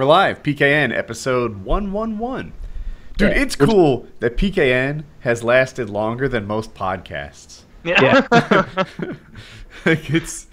We're live, PKN episode 111. Dude, Yeah. it's cool that PKN has lasted longer than most podcasts. Yeah. like it's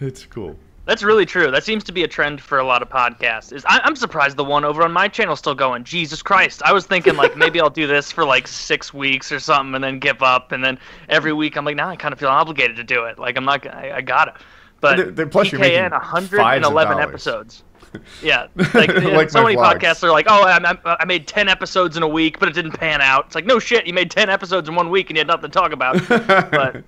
it's cool. That's really true. That seems to be a trend for a lot of podcasts. Is I, I'm surprised the one over on my channel still going. Jesus Christ! I was thinking like maybe I'll do this for like six weeks or something and then give up, and then every week I'm like, now I kind of feel obligated to do it. Like I'm not, I, I gotta. But Th- th- plus you're making PKN fives 111 dollars. episodes. Yeah, like, Like so many vlogs. podcasts are like, oh, I, I, I made 10 episodes in a week, but it didn't pan out. It's like, no shit, you made 10 episodes in one week and you had nothing to talk about. but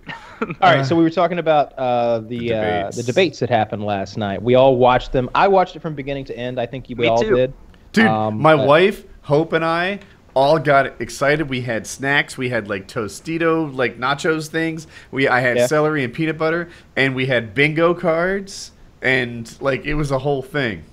All right, so we were talking about uh, the The uh, debates. the debates that happened last night. We all watched them. I watched it from beginning to end. I think you we Me all too. did. Dude, Um, my but- wife, Hope and I all got excited. We had snacks, we had like Tostito like nachos things. We I had Yeah. celery and peanut butter and we had bingo cards and like it was a whole thing.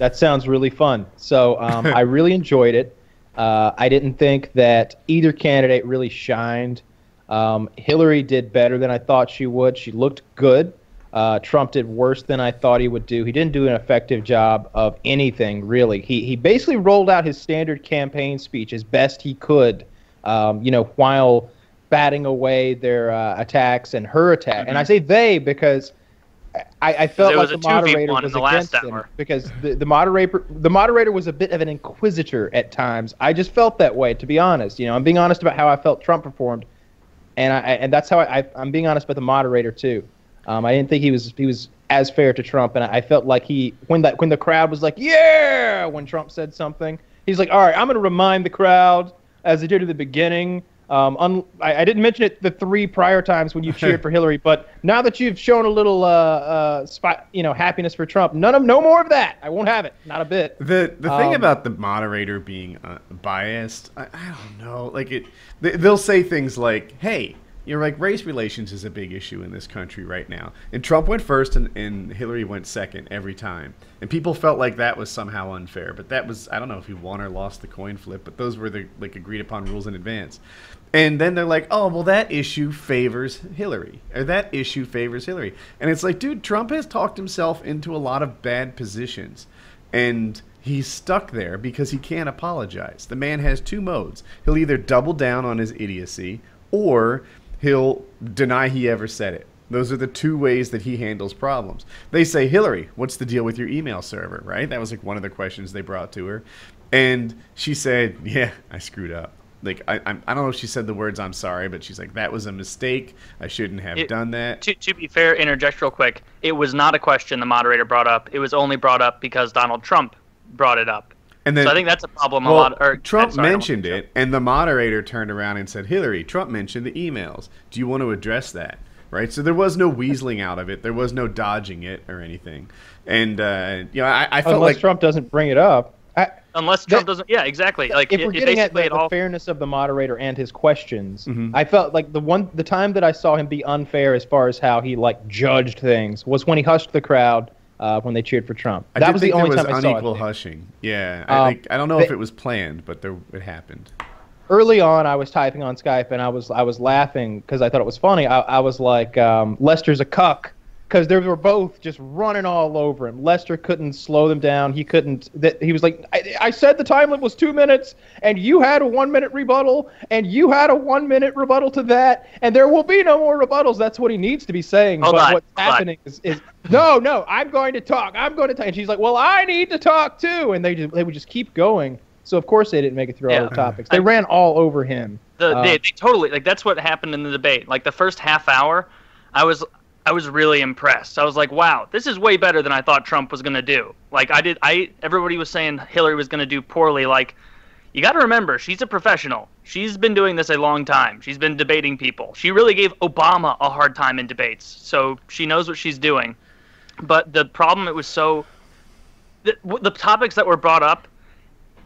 That sounds really fun. So um, I really enjoyed it. Uh, I didn't think that either candidate really shined. Um, Hillary did better than I thought she would. She looked good. Uh, Trump did worse than I thought he would do. He didn't do an effective job of anything, really. He, he basically rolled out his standard campaign speech as best he could, um, you know, while batting away their uh, attacks and her attack. And I say they because I, I felt like the moderator was against him because the, the moderator the moderator was a bit of an inquisitor at times. I just felt that way, to be honest. You know, I'm being honest about how I felt Trump performed, and I and that's how I, I I'm being honest about the moderator too. Um, I didn't think he was he was as fair to Trump, and I, I felt like he when that when the crowd was like yeah when Trump said something, he's like all right, I'm going to remind the crowd as he did at the beginning. Um, un, I, I didn't mention it the three prior times when you cheered for Hillary, but now that you've shown a little, uh, uh, spot, you know, happiness for Trump, none of, no more of that. I won't have it, not a bit. The the thing Um, about the moderator being uh, biased, I, I don't know. Like it, they, they'll say things like, "Hey, you're like race relations is a big issue in this country right now," and Trump went first and, and Hillary went second every time, and people felt like that was somehow unfair. But that was I don't know if he won or lost the coin flip, but those were the like agreed upon rules in advance. And then they're like, "Oh, well, that issue favors Hillary, or that issue favors Hillary," and it's like, dude, Trump has talked himself into a lot of bad positions and he's stuck there because he can't apologize. The man has two modes. He'll either double down on his idiocy or he'll deny he ever said it. Those are the two ways that he handles problems. They say, Hillary, what's the deal with your email server, right? That was like one of the questions they brought to her. And she said, Yeah, I screwed up. Like, I, I'm- I don't know if she said the words, I'm sorry, but she's like, That was a mistake. I shouldn't have It- done that. to, to be fair, interject real quick. It was not a question the moderator brought up. It was only brought up because Donald Trump brought it up. And then so I think that's a problem. a Well, lot. Or, Trump sorry, mentioned want to- it, and the moderator turned around and said, "Hillary, Trump mentioned the emails. Do you want to address that?" Right. So there was no weaseling out of it. There was no dodging it or anything. And uh, you know, I, I felt Unless like Trump doesn't bring it up. I, Unless Trump That- doesn't. Yeah, exactly. Like if it, we're it getting at basically the, it the fairness of the moderator and his questions, Mhm. I felt like the one the time that I saw him be unfair as far as how he like judged things was when he hushed the crowd uh, when they cheered for Trump. I that was think the only there was time I saw it. unequal hushing. Yeah, I, Um, like, I don't know they- if it was planned, but there it happened. early on i was typing on skype and i was i was laughing because i thought it was funny i, I was like um, lester's a cuck because they were both just running all over him. Lester couldn't slow them down. He couldn't that he was like I, I said the time limit was two minutes and you had a one minute rebuttal and you had a one minute rebuttal to that and there will be no more rebuttals. That's what he needs to be saying. Hold but on, what's happening is, is no no i'm going to talk i'm going to talk and she's like well i need to talk too. And they just they would just keep going. So of course they didn't make it through all the topics. They I- ran all over him. The, Uh, they, they totally like that's what happened in the debate. Like the first half hour, I was I was really impressed. I was like, wow, this is way better than I thought Trump was gonna do. Like I did, I everybody was saying Hillary was gonna do poorly. Like you got to remember, she's a professional. She's been doing this a long time. She's been debating people. She really gave Obama a hard time in debates, so she knows what she's doing. But the problem, it was so the, the topics that were brought up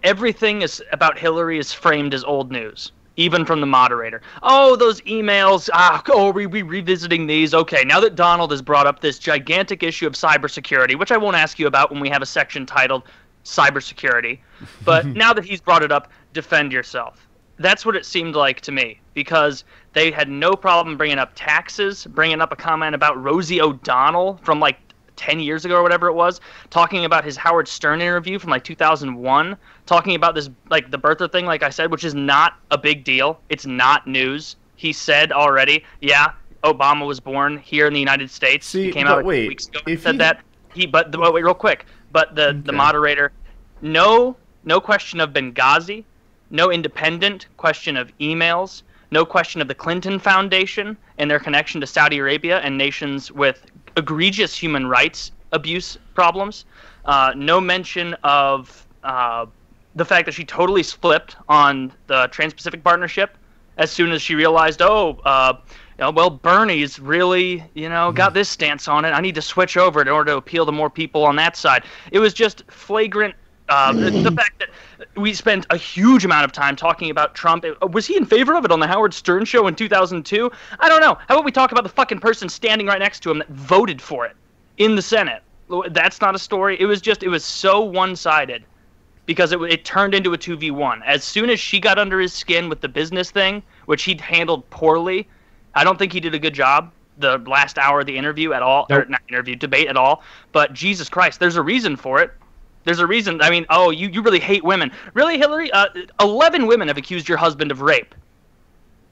everything is about Hillary is framed as old news, even from the moderator. Oh, those emails. Ah, oh, are we, we revisiting these? Okay, now that Donald has brought up this gigantic issue of cybersecurity, which I won't ask you about when we have a section titled cybersecurity, but now that he's brought it up, defend yourself. That's what it seemed like to me because they had no problem bringing up taxes, bringing up a comment about Rosie O'Donnell from like 10 years ago or whatever it was, talking about his Howard Stern interview from like 2001, talking about this, like the birther thing, like I said, which is not a big deal. It's not news. He said already, yeah, Obama was born here in the United States. See, he came out wait, weeks ago and if said he- that. He, but the, wait, real quick. But the, the moderator, no, no question of Benghazi, no independent question of emails, no question of the Clinton Foundation and their connection to Saudi Arabia and nations with egregious human rights abuse problems, uh, no mention of uh, the fact that she totally flipped on the Trans-Pacific Partnership as soon as she realized, oh, uh, you know, well, Bernie's really, you know, got this stance on it. I need to switch over in order to appeal to more people on that side. It was just flagrant. Uh, the, the fact that we spent a huge amount of time talking about Trump. Uh, Was he in favor of it on the Howard Stern show in 2002? I don't know. How about we talk about the fucking person standing right next to him that voted for it in the Senate? That's not a story. It was just, it was so one sided because it, it turned into a 2v1. As soon as she got under his skin with the business thing, which he handled poorly, I don't think he did a good job the last hour of the interview at all, or not interview, debate at all. But Jesus Christ, there's a reason for it. There's a reason. I mean, oh, you, you really hate women. Really, Hillary? Uh, 11 women have accused your husband of rape.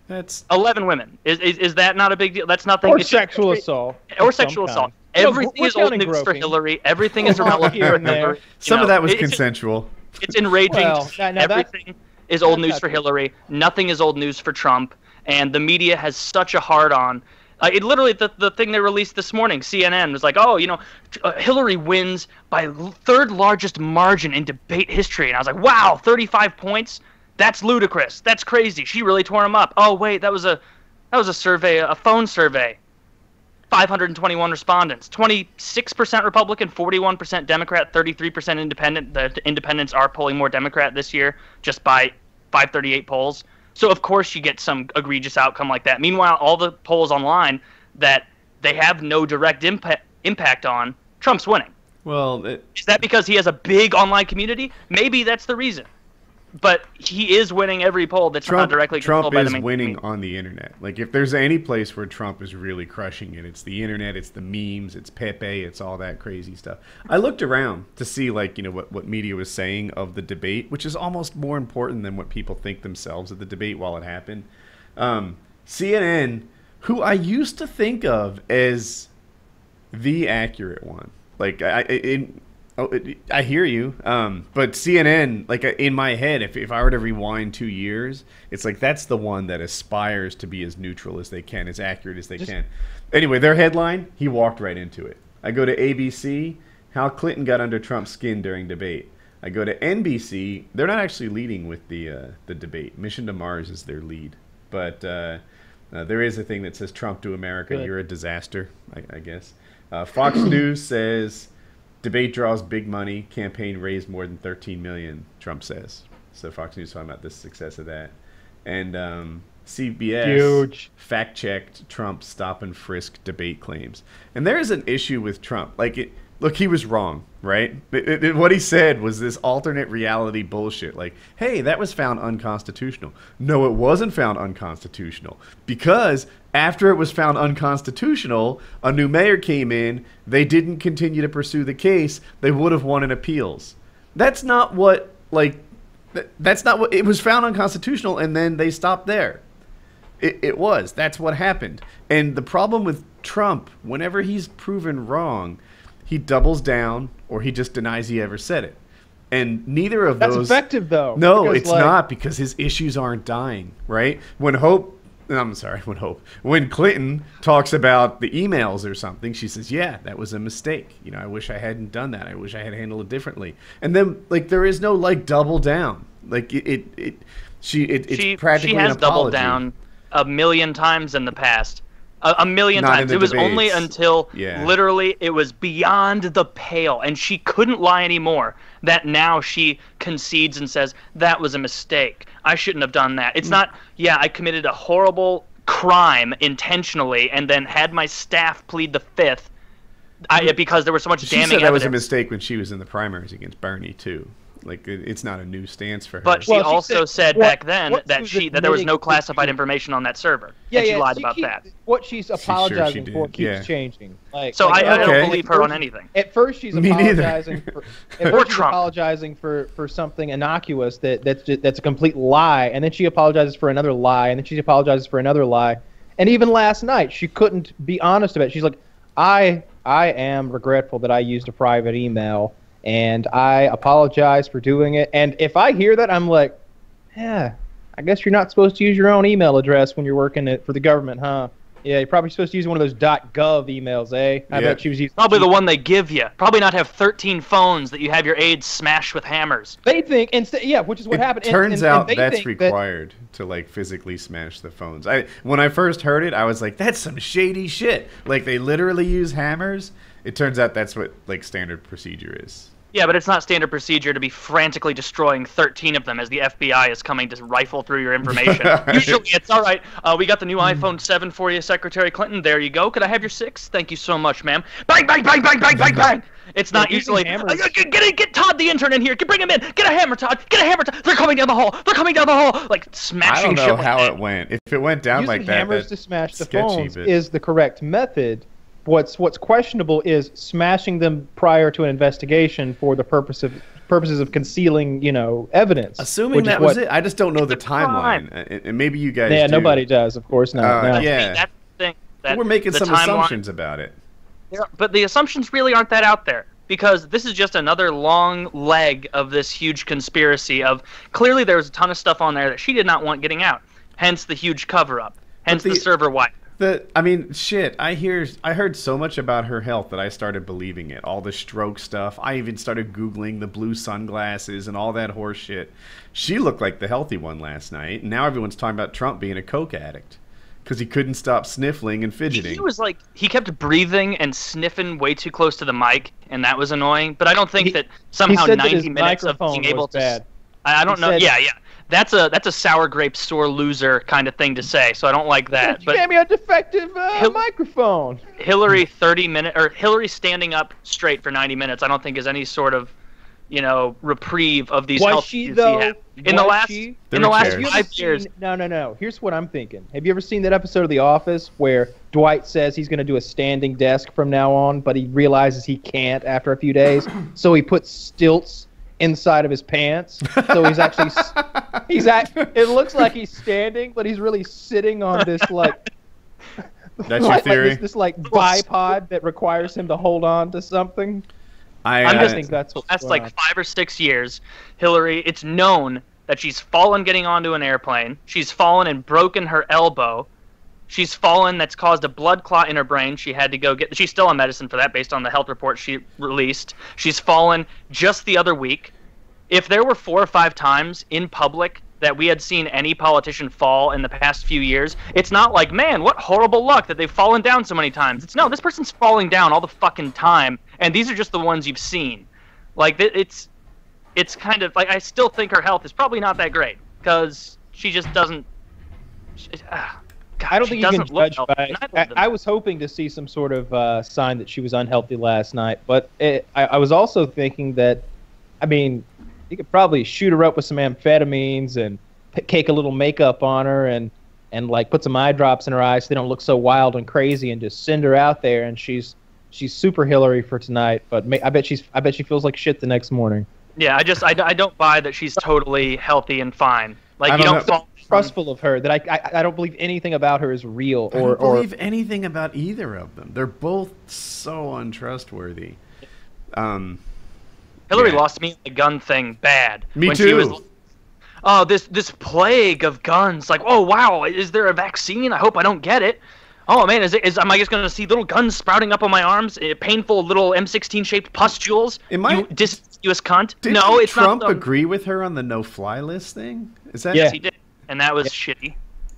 That's 11 women. Is, is, is that not a big deal? That's nothing. Or it's- sexual assault. Or sexual kind. assault. No, Everything we're is old counting news for. Hillary. Everything is irrelevant Here for and there. Hillary. Some know, of that was it's- consensual. it's enraging. Well, now- now Everything is old news for true. Hillary. Nothing is old news for Trump. And the media has such a hard on. Uh, it literally the, the thing they released this morning, CNN was like, oh, you know, uh, Hillary wins by l- third largest margin in debate history, and I was like, wow, 35 points. That's ludicrous. That's crazy. She really tore him up. Oh wait, that was a that was a survey, a phone survey. 521 respondents. 26% Republican, 41% Democrat, 33% Independent. The independents are polling more Democrat this year just by 538 polls. So of course you get some egregious outcome like that. Meanwhile, all the polls online that they have no direct impact impact on, Trump's winning. Well, it, Is that because he has a big online community? Maybe that's the reason. But he is winning every poll that's not directly Trump controlled by the is winning community. on the internet. Like if there's any place where Trump is really crushing it, it's the internet, it's the memes, it's Pepe, it's all that crazy stuff. I looked around to see like, you know, what, what media was saying of the debate, which is almost more important than what people think themselves of the debate while it happened. Um, CNN, who I used to think of as the accurate one. Like I, I in, oh, it, I hear you. Um, but CNN, like uh, in my head, if if I were to rewind two years, it's like that's the one that aspires to be as neutral as they can, as accurate as they Just- can. Anyway, their headline, he walked right into it. I go to ABC, how Clinton got under Trump's skin during debate. I go to NBC, they're not actually leading with the uh, the debate. Mission to Mars is their lead, but. Uh, uh, there is a thing that says Trump to America, Good. you're a disaster, I, I guess. Uh, Fox News says debate draws big money, campaign raised more than 13 million, Trump says. So Fox News talking about the success of that. And um, CBS Huge. fact checked Trump's stop and frisk debate claims. And there is an issue with Trump. Like, it, look, he was wrong, right? It- it- it- what he said was this alternate reality bullshit. Like, hey, that was found unconstitutional. No, it wasn't found unconstitutional because after it was found unconstitutional, a new mayor came in. They didn't continue to pursue the case. They would have won in appeals. That's not what, like, th- that's not what it was found unconstitutional, and then they stopped there. It, it was. That's what happened. And the problem with Trump, whenever he's proven wrong, he doubles down or he just denies he ever said it. And neither of That's those. That's effective though. No, because, it's like, not because his issues aren't dying, right? When Hope, I'm sorry, when Hope, when Clinton talks about the emails or something, she says, "Yeah, that was a mistake. You know, I wish I hadn't done that. I wish I had handled it differently." And then, like, there is no like double down. Like it, it, it she, it, it's she, practically she has an apology. doubled down a million times in the past. A, a million Not times. It was only until Yeah. literally it was beyond the pale, and she couldn't lie anymore. That now she concedes and says that was a mistake. I shouldn't have done that. It's Mm. not. Yeah, I committed a horrible crime intentionally, and then had my staff plead the fifth. I, because there was so much. She damning said that was a mistake when she was in the primaries against Bernie too. Like it, it's not a new stance for her. But she Well, she also said- said what- back then that she that there was no classified she- information on that server. Yeah, and she lied she about keep- that. What she's sure she apologizing for keeps yeah. changing. Like, So like, I, I don't believe her on anything. At first, she's Me apologizing for. At Or first, she's Trump. apologizing for for something innocuous that that's just, that's a complete lie, and then she apologizes for another lie, and then she apologizes for another lie, and even last night she couldn't be honest about it. She's like, I I am regretful that I used a private email, and I apologize for doing it. And if I hear that, I'm like, yeah, I guess you're not supposed to use your own email address when you're working at, for the government, huh? Yeah, you're probably supposed to use one of those .gov emails, eh? I Yeah. bet she was using. Probably the one they give you. Probably not have 13 phones that you have your aides smash with hammers. They think instead, yeah, which is what it happened. turns and- and out they that's think that- required to like physically smash the phones. I when I first heard it, I was like, "That's some shady shit." Like they literally use hammers. It turns out that's what like standard procedure is. Yeah, but it's not standard procedure to be frantically destroying 13 of them as the FBI is coming to rifle through your information. Usually it's all right. Uh, we got the new iPhone 7 for you, Secretary Clinton. There you go. Could I have your six? Thank you so much, ma'am. Bang, bang, bang, bang, bang, bang, bang. It's not usually. Uh, get, get, get Todd the intern in here. Get, bring him in. Get a hammer, Todd. Get a hammer, Todd. They're coming down the hall. They're coming down the hall. Like smashing. I don't know shit like how that. it went. If it went down using like that, hammers that's to smash the sketchy, phones but- is the correct method. What's what's questionable is smashing them prior to an investigation for the purpose of purposes of concealing, you know, evidence. Assuming that was what- it, I just don't know the It's a crime. timeline, and, and maybe you guys. Yeah, do. nobody does, of course not. Uh, no. yeah. That's the thing. That We're making the some timeline- assumptions about it. Yeah, but the assumptions really aren't that out there because this is just another long leg of this huge conspiracy of clearly there was a ton of stuff on there that she did not want getting out. Hence the huge cover up. Hence the, the- server wipe. The I mean, shit. I hear I heard so much about her health that I started believing it. All the stroke stuff. I even started googling the blue sunglasses and all that horse shit. She looked like the healthy one last night. And now everyone's talking about Trump being a coke addict because he couldn't stop sniffling and fidgeting. He was like he kept breathing and sniffing way too close to the mic, and that was annoying. But I don't think He- that somehow said that 90 minutes of being able was to. bad. I, I don't He know. said- yeah, yeah. That's a that's a sour grape sore loser kind of thing to say. So I don't like that. you But gave me a defective uh, Hil- microphone. Hillary 30 minute or Hillary standing up straight for 90 minutes. I don't think is any sort of, you know, reprieve of these Was health she issues though? he. In the last she? In the last chairs. Have you ever five years, seen- No, no, no. Here's what I'm thinking. Have you ever seen that episode of The Office where Dwight says he's going to do a standing desk from now on, but he realizes he can't after a few days, so he puts stilts inside of his pants. So he's actually he's act, it looks like he's standing, but he's really sitting on this like That's your like, like this, this like bipod that requires him to hold on to something. I, I'm uh, I just think that's what's last like on. five or six years, Hillary. It's known that she's fallen getting onto an airplane. She's fallen and broken her elbow. She's fallen. That's caused a blood clot in her brain. She had to go get. She's still on medicine for that, based on the health report she released. She's fallen just the other week. If there were four or five times in public that we had seen any politician fall in the past few years, it's not like, man, what horrible luck that they've fallen down so many times. It's no, this person's falling down all the fucking time, and these are just the ones you've seen. Like it's, it's kind of like I still think her health is probably not that great because she just doesn't. She, ah, God, I don't think you can judge healthy. by. I. I was hoping to see some sort of uh, sign that she was unhealthy last night, but it, I, I was also thinking that, I mean, you could probably shoot her up with some amphetamines and p- cake a little makeup on her and and like put some eye drops in her eyes so they don't look so wild and crazy and just send her out there and she's she's super Hillary for tonight. But ma- I bet she's I bet she feels like shit the next morning. Yeah, I just I, I don't buy that she's totally healthy and fine. Like I you don't don't know. fall. Trustful of her that I, I I don't believe anything about her is real or I don't or believe anything about either of them. They're both so untrustworthy. Um, Hillary Yeah. lost me the gun thing bad. Me when She too. was, oh, this this plague of guns. Like, oh wow, is there a vaccine? I hope I don't get it. Oh man, is it is am I just gonna see little guns sprouting up on my arms? eh, painful little M16 shaped pustules. Am I- You disingenuous cunt. did no, it's Trump not. the- agree with her on the no-fly list thing? Is that? Yeah. Yes, he did, and that was shitty.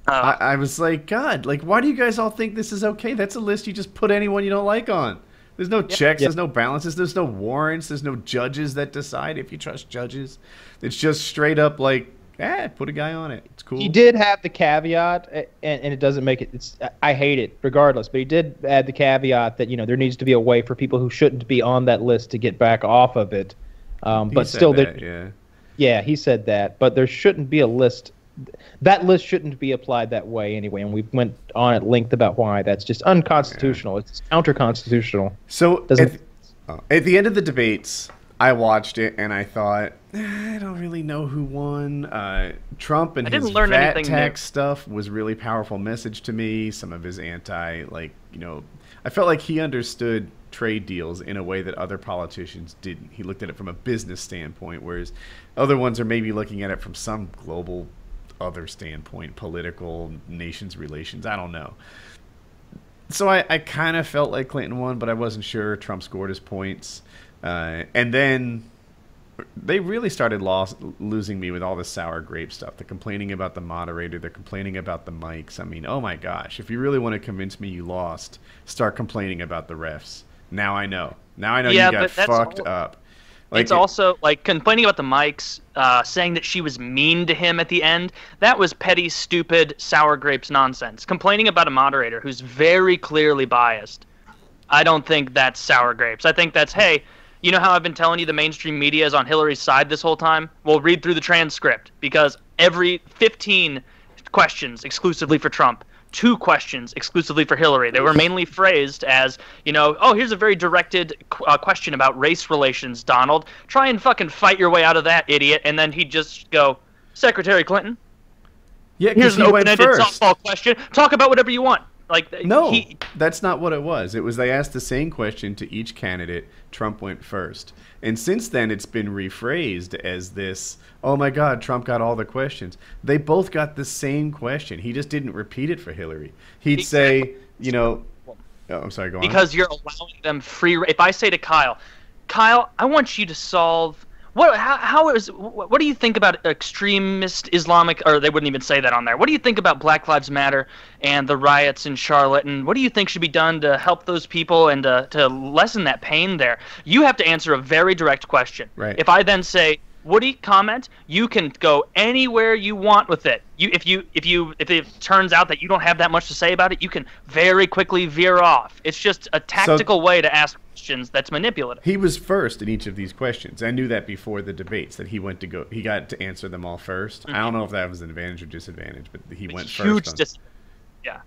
Uh, I, I was like, God, like, why do you guys all think this is okay? That's a list you just put anyone you don't like on. There's no checks, Yeah. there's no balances, there's no warrants, there's no judges that decide if you trust judges. It's just straight up like, eh, put a guy on it. It's cool. He did have the caveat, and, and it doesn't make it. It's I- I hate it regardless, but he did add the caveat that you know there needs to be a way for people who shouldn't be on that list to get back off of it. Um, but still, that, there, yeah. yeah, he said that. But there shouldn't be a list. That list shouldn't be applied that way anyway. And we went on at length about why that's just unconstitutional. It's counter-constitutional. So Doesn't- at, oh, at the end of the debates, I watched it and I thought, "Eh, I don't really know who won. Uh, Trump and I didn't his learn VAT anything new. tax stuff was really powerful message to me. Some of his anti, like you know, I felt like he understood trade deals in a way that other politicians didn't. He looked at it from a business standpoint, whereas other ones are maybe looking at it from some global other standpoint, political nations relations. I don't know. So I, I kind of felt like Clinton won, but I wasn't sure. Trump scored his points, uh, and then they really started lost, losing me with all the sour grape stuff. The complaining about the moderator, the complaining about the mics. I mean, oh my gosh! If you really want to convince me you lost, start complaining about the refs. Now I know. Now I know Yeah, you got fucked all- up. It's also like complaining about the mics, uh, saying that she was mean to him at the end. That was petty, stupid, sour grapes nonsense. Complaining about a moderator who's very clearly biased. I don't think that's sour grapes. I think that's hey, you know how I've been telling you the mainstream media is on Hillary's side this whole time? Well, read through the transcript because every 15 questions exclusively for Trump, two questions exclusively for Hillary. They were mainly phrased as, you know, oh, here's a very directed uh, question about race relations, Donald. Try and fucking fight your way out of that, idiot. And then he'd just go, Secretary Clinton, yeah, here's an he went open-ended softball question. Talk about whatever you want. Like No, he, that's not what it was. It was they asked the same question to each candidate. Trump went first. And since then, it's been rephrased as this oh my God, Trump got all the questions. They both got the same question. He just didn't repeat it for Hillary. He'd say, you know, oh, I'm sorry, go on. because you're allowing them free. If I say to Kyle, Kyle, I want you to solve what? How, how is? What, do you think about extremist Islamic? Or they wouldn't even say that on there. What do you think about Black Lives Matter and the riots in Charlotte? And what do you think should be done to help those people and to, to lessen that pain there? You have to answer a very direct question. Right. If I then say. Woody, comment. You can go anywhere you want with it. You, if you, if you, if it turns out that you don't have that much to say about it, you can very quickly veer off. It's just a tactical way to ask questions that's manipulative. he was first in each of these questions. I knew that before the debates that he went to go. He got to answer them all 1st I don't mm-hmm. know if that was an advantage or disadvantage, but he went Huge first. on- dis- yeah.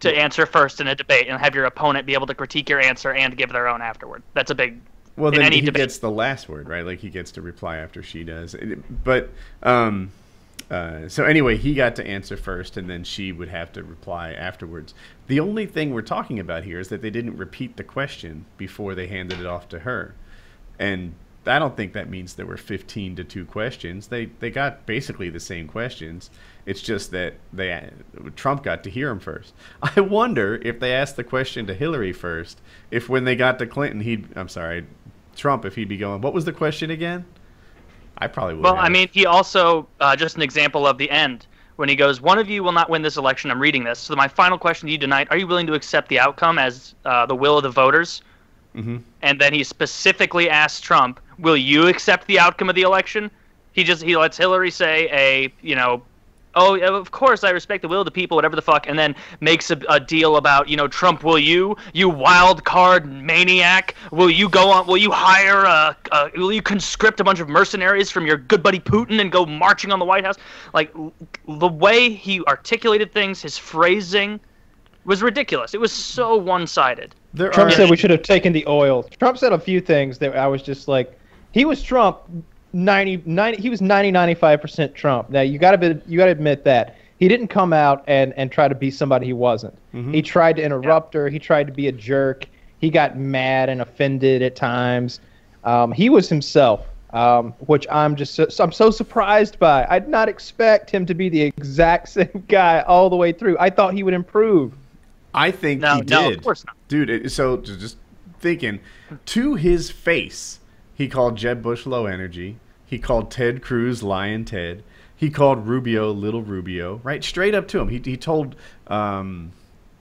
To answer first in a debate and have your opponent be able to critique your answer and give their own afterward. That's a big. Well, then he debate. gets the last word, right? Like he gets to reply after she does. But um, uh, so anyway, he got to answer first, and then she would have to reply afterwards. The only thing we're talking about here is that they didn't repeat the question before they handed it off to her, and I don't think that means there were 15 to two questions. They they got basically the same questions. It's just that they Trump got to hear them first. I wonder if they asked the question to Hillary first, if when they got to Clinton, he'd I'm sorry, Trump, if he'd be going, what was the question again? I probably would. Well, have. I mean, he also uh, just an example of the end when he goes, "One of you will not win this election." I'm reading this. So my final question to you tonight: Are you willing to accept the outcome as uh, the will of the voters? Mhm. And then he specifically asks Trump, "Will you accept the outcome of the election?" He just he lets Hillary say a you know. Oh, of course, I respect the will of the people, whatever the fuck, and then makes a, a deal about, you know, Trump, will you, you wild card maniac, will you go on, will you hire a, a, will you conscript a bunch of mercenaries from your good buddy Putin and go marching on the White House? Like, l- the way he articulated things, his phrasing was ridiculous. It was so one sided. there Trump are, said we should have taken the oil. Trump said a few things that I was just like, he was Trump 90, 90 he was 90 95% Trump. Now you got to be you got to admit that. He didn't come out and and try to be somebody he wasn't. He tried to interrupt her, he tried to be a jerk. He got mad and offended at times. Um, he was himself. Um, which I'm just so, I'm so surprised by. I did not expect him to be the exact same guy all the way through. I thought he would improve. I think No, he no, did. of course not. Dude, it, so just thinking, to his face, he called Jeb Bush low energy. He called Ted Cruz Lyin' Ted. He called Rubio Little Rubio, right? Straight up to him. He, he told um,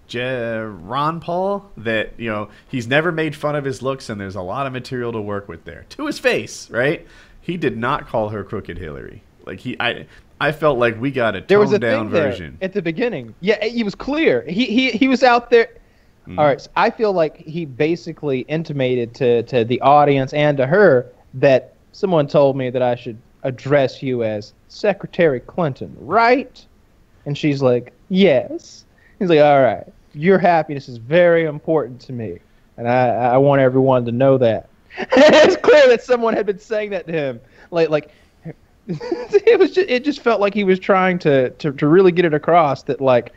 Je- Ron Paul that, you know, he's never made fun of his looks and there's a lot of material to work with there. To his face, right? He did not call her Crooked Hillary. Like, he, I, I felt like we got a There was a toned down version. at the beginning. Yeah, he was clear. He he he was out there. Mm-hmm. All right, so I feel like he basically intimated to to the audience and to her that someone told me that I should address you as Secretary Clinton, right? And she's like, yes. He's like, all right, your happiness is very important to me, and I, I want everyone to know that. it's clear that someone had been saying that to him, like like. it was just, it just felt like he was trying to, to, to really get it across that like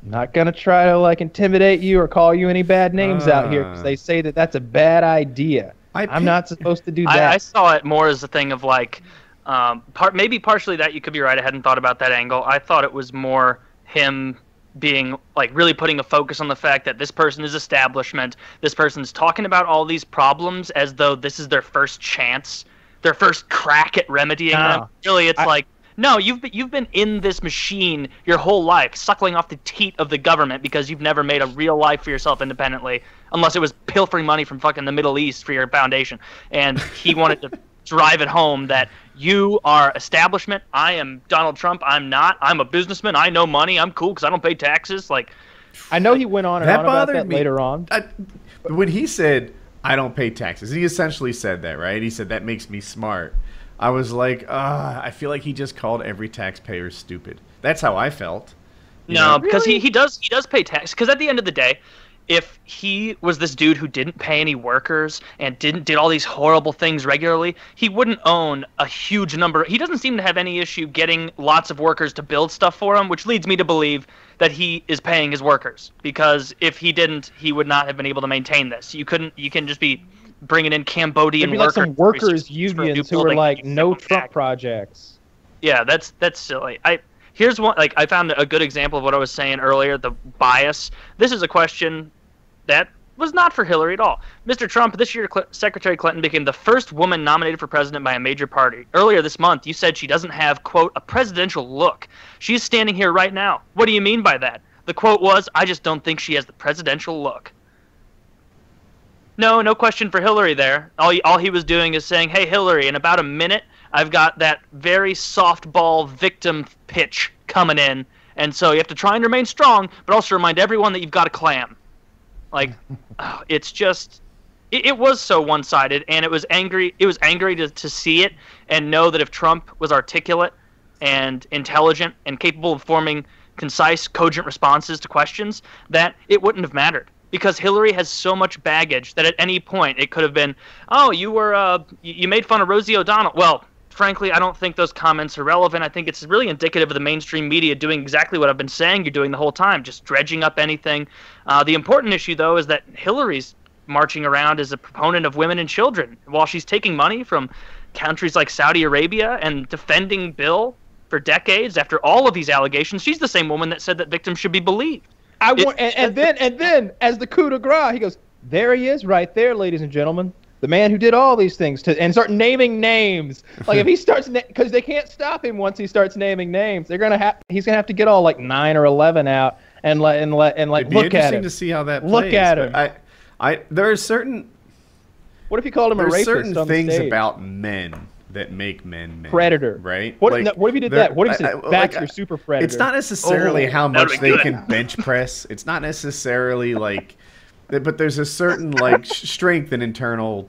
I'm not gonna try to like intimidate you or call you any bad names out here because Ah. they say that that's a bad idea. I I'm not supposed to do that. I saw it more as a thing of like, um, part maybe partially that you could be right. I hadn't thought about that angle. I thought it was more him being like really putting a focus on the fact that this person is establishment. This person's talking about all these problems as though this is their first chance, their first crack at remedying them. Really, it's I- like. No, you've been, you've been in this machine your whole life, suckling off the teat of the government because you've never made a real life for yourself independently, unless it was pilfering money from fucking the Middle East for your foundation. And he wanted to drive it home that you are establishment. I am Donald Trump. I'm not. I'm a businessman. I know money. I'm cool because I don't pay taxes. Like, I know he went on and That on about that me. later on. I, when he said, "I don't pay taxes," he essentially said that, right? He said that makes me smart. I was like, ah, I feel like he just called every taxpayer stupid. That's how I felt. You no, know? because Really? he, he does he does pay tax. Because at the end of the day, if he was this dude who didn't pay any workers and didn't did all these horrible things regularly, he wouldn't own a huge number. He doesn't seem to have any issue getting lots of workers to build stuff for him, which leads me to believe that he is paying his workers. Because if he didn't, he would not have been able to maintain this. You couldn't. You can just be bringing in Cambodian There'd be like some workers for a new unions who were like no Trump back. projects. Yeah, that's that's silly. I here's one like I found a good example of what I was saying earlier, the bias. This is a question that was not for Hillary at all. Mr. Trump, this year Cl- Secretary Clinton became the first woman nominated for president by a major party. Earlier this month, you said she doesn't have quote a presidential look. She's standing here right now. What do you mean by that? The quote was, "I just don't think she has the presidential look." No, no question for Hillary there. All he, all he was doing is saying, "Hey Hillary, in about a minute, I've got that very softball victim pitch coming in, and so you have to try and remain strong, but also remind everyone that you've got a clam." Like, oh, it's just, it, it was so one-sided, and it was angry. It was angry to to see it and know that if Trump was articulate and intelligent and capable of forming concise, cogent responses to questions, that it wouldn't have mattered. Because Hillary has so much baggage that at any point it could have been, oh, you were, uh, you made fun of Rosie O'Donnell. Well, frankly, I don't think those comments are relevant. I think it's really indicative of the mainstream media doing exactly what I've been saying you're doing the whole time, just dredging up anything. Uh, the important issue, though, is that Hillary's marching around as a proponent of women and children while she's taking money from countries like Saudi Arabia and defending Bill for decades after all of these allegations. She's the same woman that said that victims should be believed. I want, and, and then and then as the coup de grace, he goes, "There he is, right there, ladies and gentlemen, the man who did all these things." To and start naming names. Like if he starts, because they can't stop him once he starts naming names. They're gonna have, he's gonna have to get all like nine or eleven out and let and let and like It'd be look at interesting him. to see how that Look plays, at him. I, I, there are certain What if you called him a rapist certain on the things about men that make men men. Predator. right? What if- no, what if he did that? What if he I- said, I- "That's like, your super predator"? It's not necessarily Oh, how much they good. can bench press. It's not necessarily like, but there's a certain like strength and internal,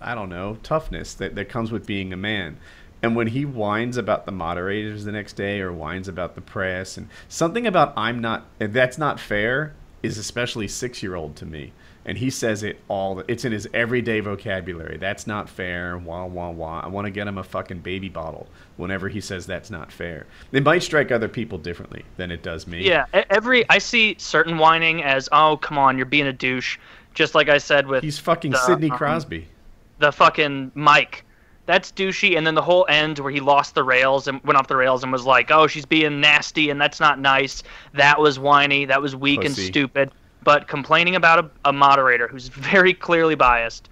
I don't know, toughness that that comes with being a man. And when he whines about the moderators the next day, or whines about the press, and something about I'm not, and that's not fair, is especially six year old to me. And he says it all. It's in his everyday vocabulary. That's not fair. Wah wah wah. I want to get him a fucking baby bottle whenever he says that's not fair. It might strike other people differently than it does me. Yeah, every I see certain whining as, "Oh, come on, you're being a douche." Just like I said with He's fucking the, Sidney um, Crosby. the fucking mic. That's douchey, and then the whole end where he lost the rails and went off the rails and was like, "Oh, she's being nasty, and that's not nice." That was whiny. That was weak and stupid. But complaining about a, a moderator who's very clearly biased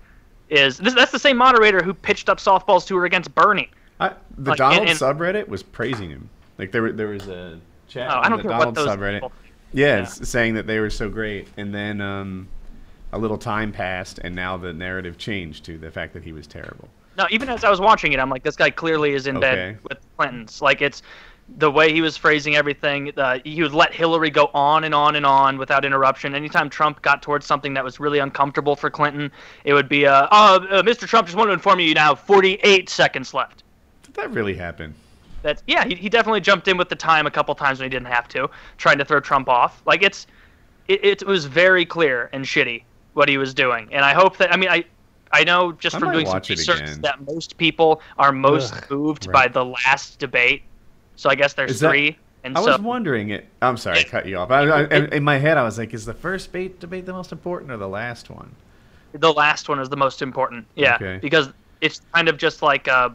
is this, that's the same moderator who pitched up softballs to her against Bernie. I, the like, Donald and- and- subreddit was praising him. Like there, were- there was a chat Oh, on I don't the care Donald what those subreddit. people- Yeah, Yeah. saying that they were so great, and then um, a little time passed, and now the narrative changed to the fact that he was terrible. No, even as I was watching it, I'm like, this guy clearly is in Okay. bed with Clintons. Like it's the way he was phrasing everything, uh, he would let Hillary go on and on and on without interruption. Anytime Trump got towards something that was really uncomfortable for Clinton, it would be, uh, "Oh, uh, Mr. Trump, just want to inform you, you now have 48 seconds left." Did that really happen? That's yeah. He, he definitely jumped in with the time a couple times when he didn't have to, trying to throw Trump off. Like it's, it, it was very clear and shitty what he was doing, and I hope that I mean I. I know just I from doing some research that most people are most Ugh, moved right. by the last debate. So I guess there's that- three, and I so was wondering it. I'm sorry, I cut you off. I, I, in, my head, I was like, is the first debate, debate the most important or the last one? the last one is the most important. Yeah, Okay. because it's kind of just like a,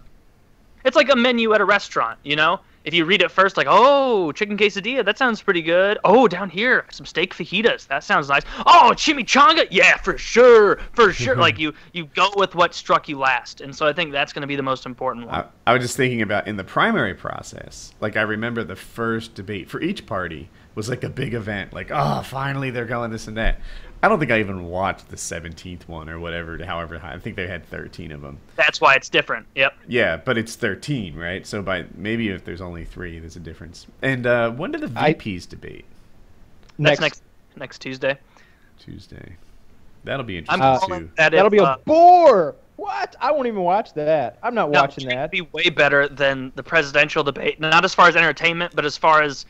it's like a menu at a restaurant. You know, if you read it first, like, oh, chicken quesadilla, that sounds pretty good. Oh, down here, some steak fajitas, that sounds nice. Oh, chimichanga, yeah, for sure, for sure. like you, you go with what struck you last, and so I think that's going to be the most important one. I, I was just thinking about in the primary process. Like I remember the first debate for each party was like a big event. Like, oh, finally they're going this and that. I don't think I even watched the 17th one or whatever. However, high. I think they had 13 of them. that's why it's different. Yep. Yeah, but it's 13, right? So by maybe if there's only three, there's a difference. And uh, when do the I- VPs debate? Next, next next Tuesday. Tuesday. That'll be I'm interesting Uh, too. that that'll if, be a uh, bore. What? I won't even watch that. I'm not No, watching it that. Be way better than the presidential debate. Not as far as entertainment, but as far as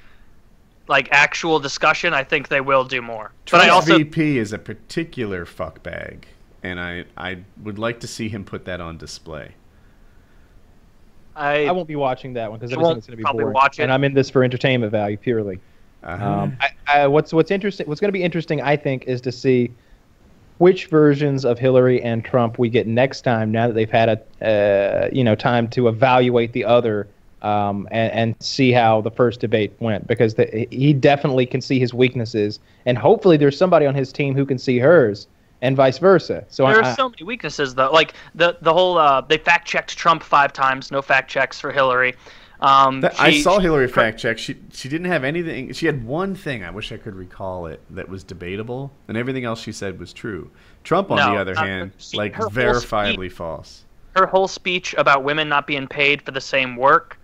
like actual discussion. I think they will do more. But I Trump's also VP is a particular fuck bag, and I I would like to see him put that on display. I, I won't be watching that one because You I think it's going to be boring. Watch it. And I'm in this for entertainment value purely. Uh-huh. Um, I, I, what's what's interesting? What's going to be interesting, I think, is to see which versions of Hillary and Trump we get next time. Now that they've had a uh, you know time to evaluate the other um, and, and see how the first debate went, because the, he definitely can see his weaknesses, and hopefully there's somebody on his team who can see hers, and vice versa. So there I, are so many weaknesses though. Like the the whole uh, they fact checked Trump five times. No fact checks for Hillary. Um, That- I saw she- Hillary fact check. She she didn't have anything. She had one thing. I wish I could recall it that was debatable, and everything else she said was true. Trump, on No, the other not- hand, she- like her whole verifiably false. her whole speech about women not being paid for the same work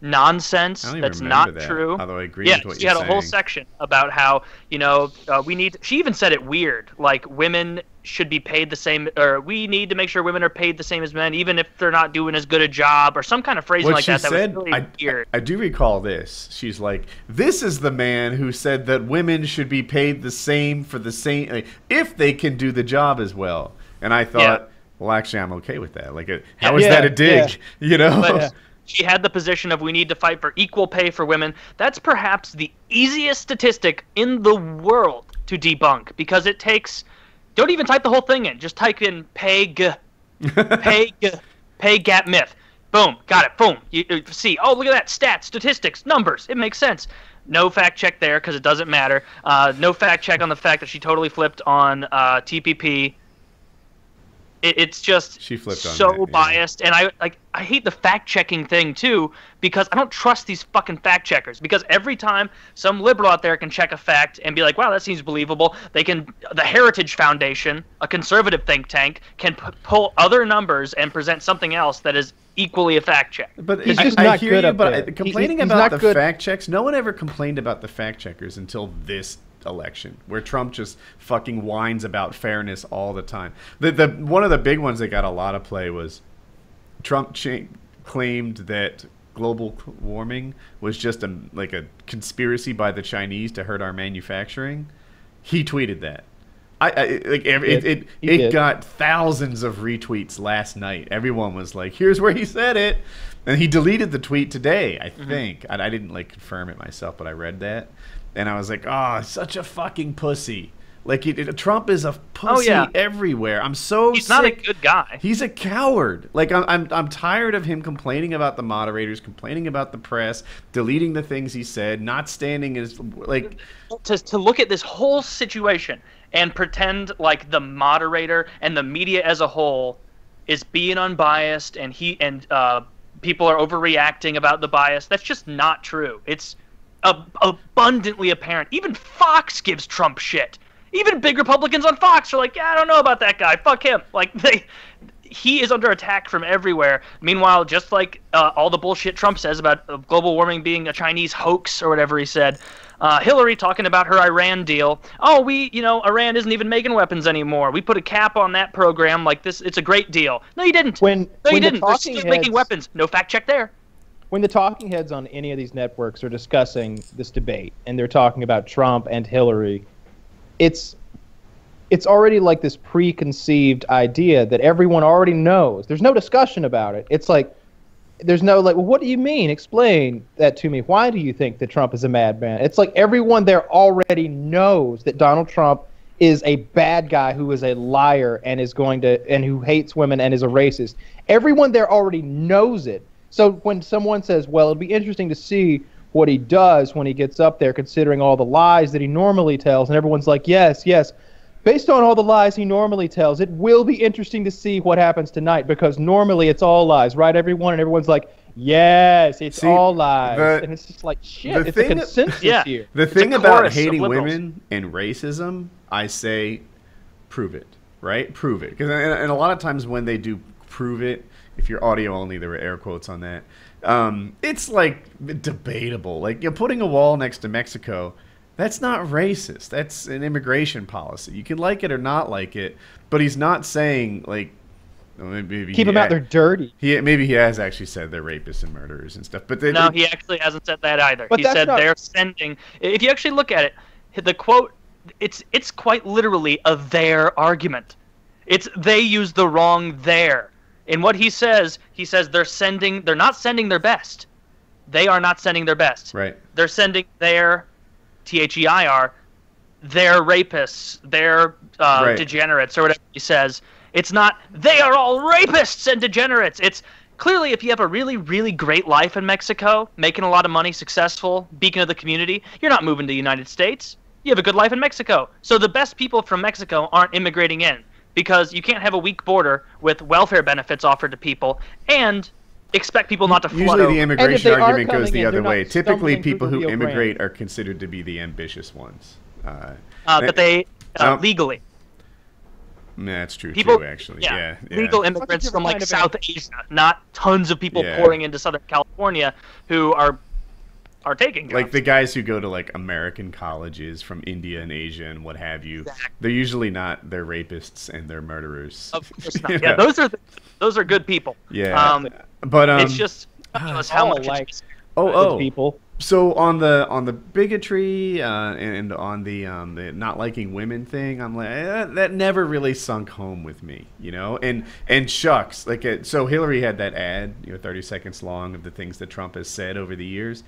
nonsense I don't even that's remember not that, true although I agree yeah with what she you're had a whole section about how you know uh, we need she even said it weird like women should be paid the same or we need to make sure women are paid the same as men even if they're not doing as good a job or some kind of phrasing What like she that that said, was really I, weird I do recall this. She's like, "This is the man who said that women should be paid the same for the same like, if they can do the job as well." And I thought, Yeah. well, actually, I'm okay with that. Like, uh, how is Yeah, that a dig? You know? but Yeah. She had the position of we need to fight for equal pay for women. That's perhaps the easiest statistic in the world to debunk because it takes. Don't even type the whole thing in. Just type in pay g, pay g, pay gap myth. Boom, got it. Boom. You, you see. Oh, look at that. Stats, statistics, numbers. It makes sense. No fact check there because it doesn't matter. Uh, no fact check on the fact that she totally flipped on uh, TPP. It, it's just She flipped on so that, yeah. biased, and I like I hate the fact checking thing too because I don't trust these fucking fact checkers because every time some liberal out there can check a fact and be like, wow, that seems believable, they can. The Heritage Foundation, a conservative think tank, can p- pull other numbers and present something else that is equally a fact check. But He's I, just I not hear good you, but there. I- He- complaining he's about the good- fact checks, no one ever complained about the fact checkers until this election, where Trump just fucking whines about fairness all the time. The the one of the big ones that got a lot of play was Trump cha- claimed that global warming was just a like a conspiracy by the Chinese to hurt our manufacturing. He tweeted that. I, I like every, it. did. It, it got thousands of retweets last night. Everyone was like, "Here's where he said it," and he deleted the tweet today. I Mm-hmm. think I, I didn't like confirm it myself, but I read that, and I was like, "Oh, such a fucking pussy." Like Trump is a pussy Oh, yeah. everywhere. I'm so He's not a good guy. He's a coward. Like I'm, I'm, I'm tired of him complaining about the moderators, complaining about the press, deleting the things he said, not standing as like. to, to look at this whole situation and pretend like the moderator and the media as a whole is being unbiased and he and uh, people are overreacting about the bias that's just not true it's ab- abundantly apparent even fox gives trump shit even big republicans on fox are like yeah i don't know about that guy fuck him like they he is under attack from everywhere. Meanwhile, just like uh, all the bullshit Trump says about uh, global warming being a Chinese hoax or whatever he said, uh, Hillary talking about her Iran deal. Oh, we, you know, Iran isn't even making weapons anymore. We put a cap on that program. Like this, it's a great deal. No, you didn't. When no, you when the didn't. They're talking still making weapons. No fact check there. When the talking heads on any of these networks are discussing this debate and they're talking about Trump and Hillary, it's it's already like this preconceived idea that everyone already knows. There's no discussion about it. It's like there's no like, well, what do you mean? Explain that to me. Why do you think that Trump is a madman? It's like everyone there already knows that Donald Trump is a bad guy who is a liar and is going to and who hates women and is a racist. Everyone there already knows it. So when someone says, "Well, it'll be interesting to see what he does when he gets up there considering all the lies that he normally tells." And everyone's like, "Yes, yes." Based on all the lies he normally tells, it will be interesting to see what happens tonight because normally it's all lies, right? Everyone and everyone's like, "Yes, it's See, all lies." the- and it's just like, "Shit, the it's a thing that- consensus Yeah. here." The It's thing about hating women and racism, I say, prove it, right? Prove it. Because and, and a lot of times when they do prove it, if you're audio only, there were air quotes on that. Um, it's like debatable. Like you're putting a wall next to Mexico. That's not racist. That's an immigration policy. You can like it or not like it, but he's not saying like. Maybe Keep he them out ha- there dirty. He maybe he has actually said they're rapists and murderers and stuff, but they, No, they- he actually hasn't said that either. But he said not- they're sending. If you actually look at it, the quote, it's it's quite literally a their argument. It's they use the wrong there. In what he says, he says they're sending. They're not sending their best. They are not sending their best. right. They're sending their, T H E I R, their rapists, their uh, Right. degenerates, or whatever he says. It's not they are all rapists and degenerates. It's clearly if you have a really, really great life in Mexico, making a lot of money, successful, beacon of the community, you're not moving to the United States. You have a good life in Mexico. So the best people from Mexico aren't immigrating in because you can't have a weak border with welfare benefits offered to people and expect people not to flood Usually the immigration argument goes the in, other way. Typically, people who Rio Grande. immigrate are considered to be the ambitious ones. Uh, uh, but they uh, No. legally. That's true People, too. Actually, yeah, yeah. legal Such immigrants from like South Asia, not tons of people Yeah. pouring into Southern California who are are taking like the guys who go to like American colleges from India and Asia and what have you. Exactly. They're usually not. They're rapists and they're murderers. Of course not. Yeah, know? those are those are good people. Yeah. Um, but um, it's just ridiculous how all much like it's oh oh. people. So on the on the bigotry uh, and on the um, the not liking women thing, I'm like eh, that never really sunk home with me, you know. And and shucks, like it, so Hillary had that ad, you know, 30 seconds long of the things that Trump has said over the years.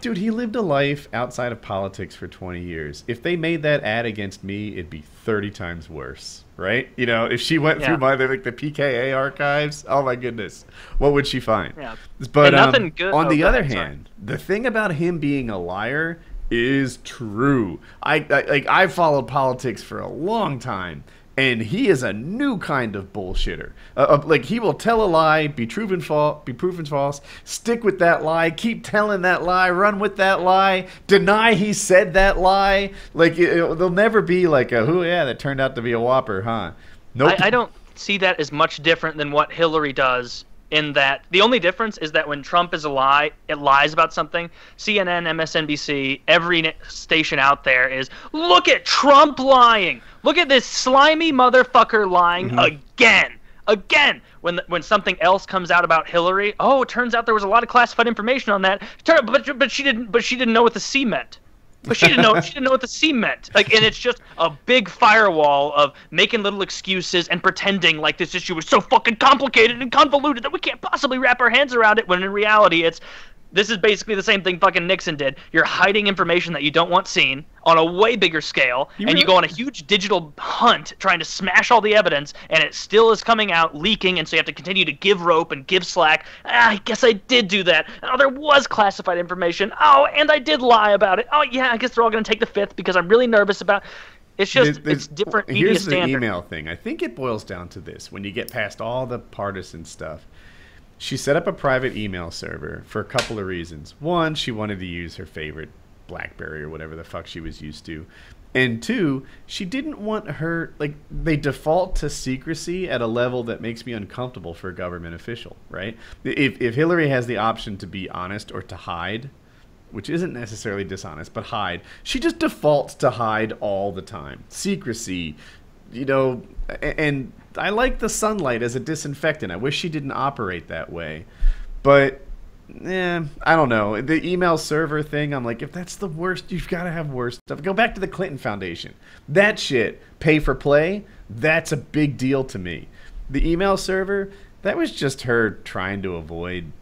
Dude, he lived a life outside of politics for 20 years. If they made that ad against me, it'd be 30 times worse, right? You know, if she went Yeah. through my like the PKA archives, oh my goodness, what would she find? Yeah. But um, good- on oh, the other ahead, hand, the thing about him being a liar is true. I, I like I've followed politics for a long time, and he is a new kind of bullshitter. Uh, uh, like he will tell a lie, be proven false, be proven false, stick with that lie, keep telling that lie, run with that lie, deny he said that lie. Like it, it- there'll never be like a who yeah that turned out to be a whopper, huh? Nope. I, I don't see that as much different than what Hillary does. In that, the only difference is that when Trump is a lie, it lies about something. CNN, MSNBC, every station out there is look at Trump lying. Look at this slimy motherfucker lying Mm-hmm. again, again. When when something else comes out about Hillary, oh, it turns out there was a lot of classified information on that. But but she didn't but she didn't know what the C meant. But she didn't know she didn't know what the C meant. Like, and it's just a big firewall of making little excuses and pretending like this issue is so fucking complicated and convoluted that we can't possibly wrap our hands around it. When in reality, it's this is basically the same thing fucking Nixon did. You're hiding information that you don't want seen on a way bigger scale, You and you go on a huge digital hunt trying to smash all the evidence, and it still is coming out leaking, and so you have to continue to give rope and give slack. Ah, I guess I did do that. Oh, there was classified information. Oh, and I did lie about it. Oh, yeah, I guess they're all going to take the fifth because I'm really nervous about. It's just There's- it's different Here's the standard. email thing. I think it boils down to this: when you get past all the partisan stuff, she set up a private email server for a couple of reasons. One, she wanted to use her favorite BlackBerry or whatever the fuck she was used to, And two, she didn't want her like they default to secrecy at a level that makes me uncomfortable for a government official, right? If if Hillary has the option to be honest or to hide, which isn't necessarily dishonest, but hide, she just defaults to hide all the time. Secrecy, you know, and I like the sunlight as a disinfectant. I wish she didn't operate that way. But eh, I don't know. The email server thing, I'm like, if that's the worst, you've got to have worse stuff. Go back to the Clinton Foundation. That shit, pay for play, that's a big deal to me. The email server, that was just her trying to avoid.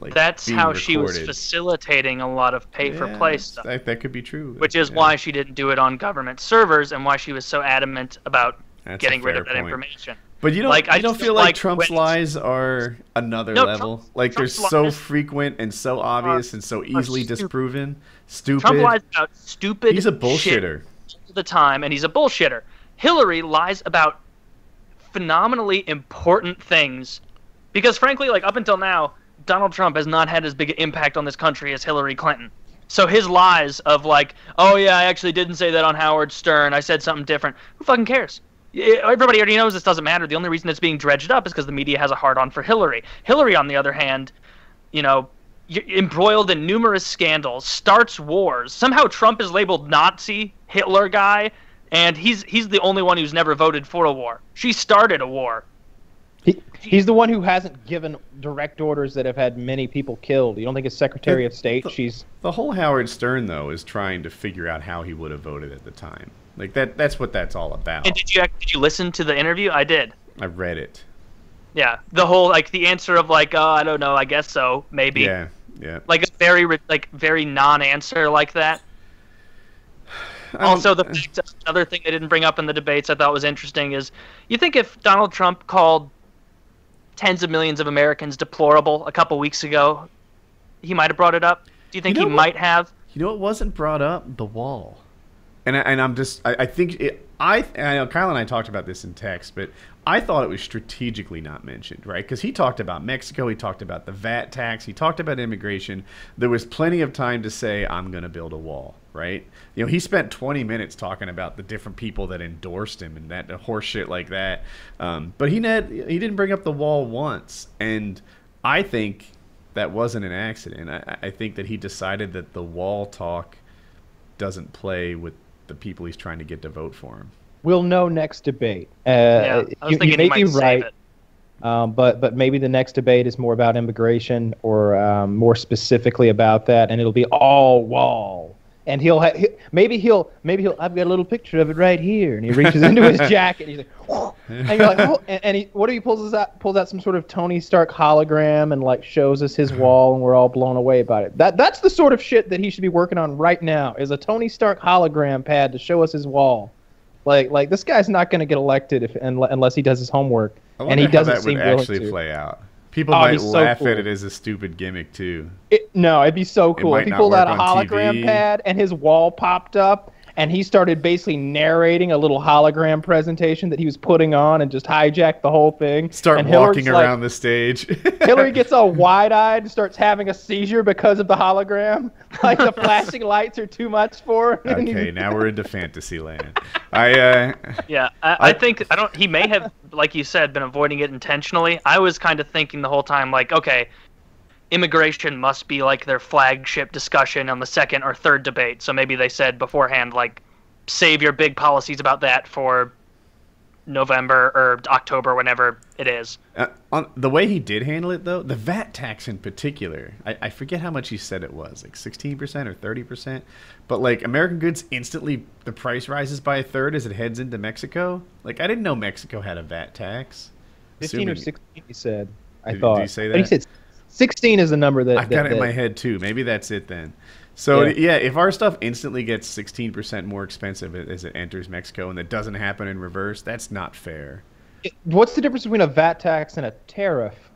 Like, That's how she was facilitating a lot of pay for Yeah, play stuff, That, that could be true. which is Yeah, why she didn't do it on government servers and why she was so adamant about that's getting rid of that point. information. But you don't, Like, I don't feel like, like Trump's lies are another No, level? Trump- like Trump's they're so frequent and so obvious and so easily stupid. disproven. Stupid. Trump lies about stupid. He's a shit bullshitter. all the time, and he's a bullshitter. Hillary lies about phenomenally important things because, frankly, like up until now, Donald Trump has not had as big an impact on this country as Hillary Clinton. So his lies of like, oh yeah, I actually didn't say that on Howard Stern. I said something different. Who fucking cares? Yeah, Everybody already knows this doesn't matter. The only reason it's being dredged up is because the media has a hard on for Hillary. Hillary, on the other hand, you know, embroiled in numerous scandals, starts wars. Somehow Trump is labeled Nazi, Hitler guy, and he's he's the only one who's never voted for a war. She started a war. He, he's the one who hasn't given direct orders that have had many people killed. You don't think as Secretary of State, she's The whole Howard Stern though is trying to figure out how he would have voted at the time. Like that. That's what that's all about. And did you did you listen to the interview? I did. I read it. Yeah, the whole like the answer of like, oh, I don't know, I guess so, maybe. Yeah. Yeah. Like a very like very non-answer like that. Don't- um, Also, the another thing they didn't bring up in the debates I thought was interesting is you think if Donald Trump called tens of millions of Americans deplorable a couple weeks ago, he might have brought it up. Do you think You know he what? might have? You know what wasn't brought up? The wall. And and I'm just I, I think it, I I know Kyle and I talked about this in text, but I thought it was strategically not mentioned, right? Because he talked about Mexico, he talked about the VAT tax, he talked about immigration. There was plenty of time to say I'm going to build a wall, right? You know, he spent 20 minutes talking about the different people that endorsed him and that horse shit like that. Um, but he net, he didn't bring up the wall once, and I think that wasn't an accident. I, I think that he decided that the wall talk doesn't play with the people he's trying to get to vote for him. we'll know next debate. Uh, Yeah, I was you, thinking you may he might be right, it. um, but but maybe the next debate is more about immigration or um, more specifically about that, and it'll be all wall. And he'll, ha- maybe he'll maybe he'll I've got a little picture of it right here, and he reaches into his jacket, and he's like, and you're like, oh, and, and he what if he pulls out pulls out some sort of Tony Stark hologram and like shows us his wall, and we're all blown away about it. That that's the sort of shit that he should be working on right now is a Tony Stark hologram pad to show us his wall. Like like this guy's not going to get elected if unless he does his homework, and he doesn't that seem willing actually to. play out. People Oh, might so laugh cool. at it as a stupid gimmick too. It, no, it'd be so cool might if he pulled out a hologram TV. pad and his wall popped up and he started basically narrating a little hologram presentation that he was putting on and just hijacked the whole thing. Start and walking Hillary's like- around the stage. Hillary gets all wide-eyed and starts having a seizure because of the hologram. Like the flashing lights are too much for her. okay, now we're into fantasy land. I uh, Yeah, I, I- I think I don't. He may have, like you said, been avoiding it intentionally. I was kind of thinking the whole time, like, okay, immigration must be like their flagship discussion on the second or third debate. So maybe they said beforehand, like, save your big policies about that for November or October, whenever it is. Uh, on the way he did handle it, though, the VAT tax in particular, I, I forget how much he said it was, like sixteen percent or thirty percent. But like American goods, instantly the price rises by a third as it heads into Mexico. Like I didn't know Mexico had a VAT tax. 15 or 16, he said. I Did- did thought. you say I think he that? said 16 is the number that. I've got that- it in that- my head too. Maybe that's it then. So Yeah. yeah. if our stuff instantly gets sixteen percent more expensive as it enters Mexico, and that doesn't happen in reverse, that's not fair. It- What's the difference between a VAT tax and a tariff?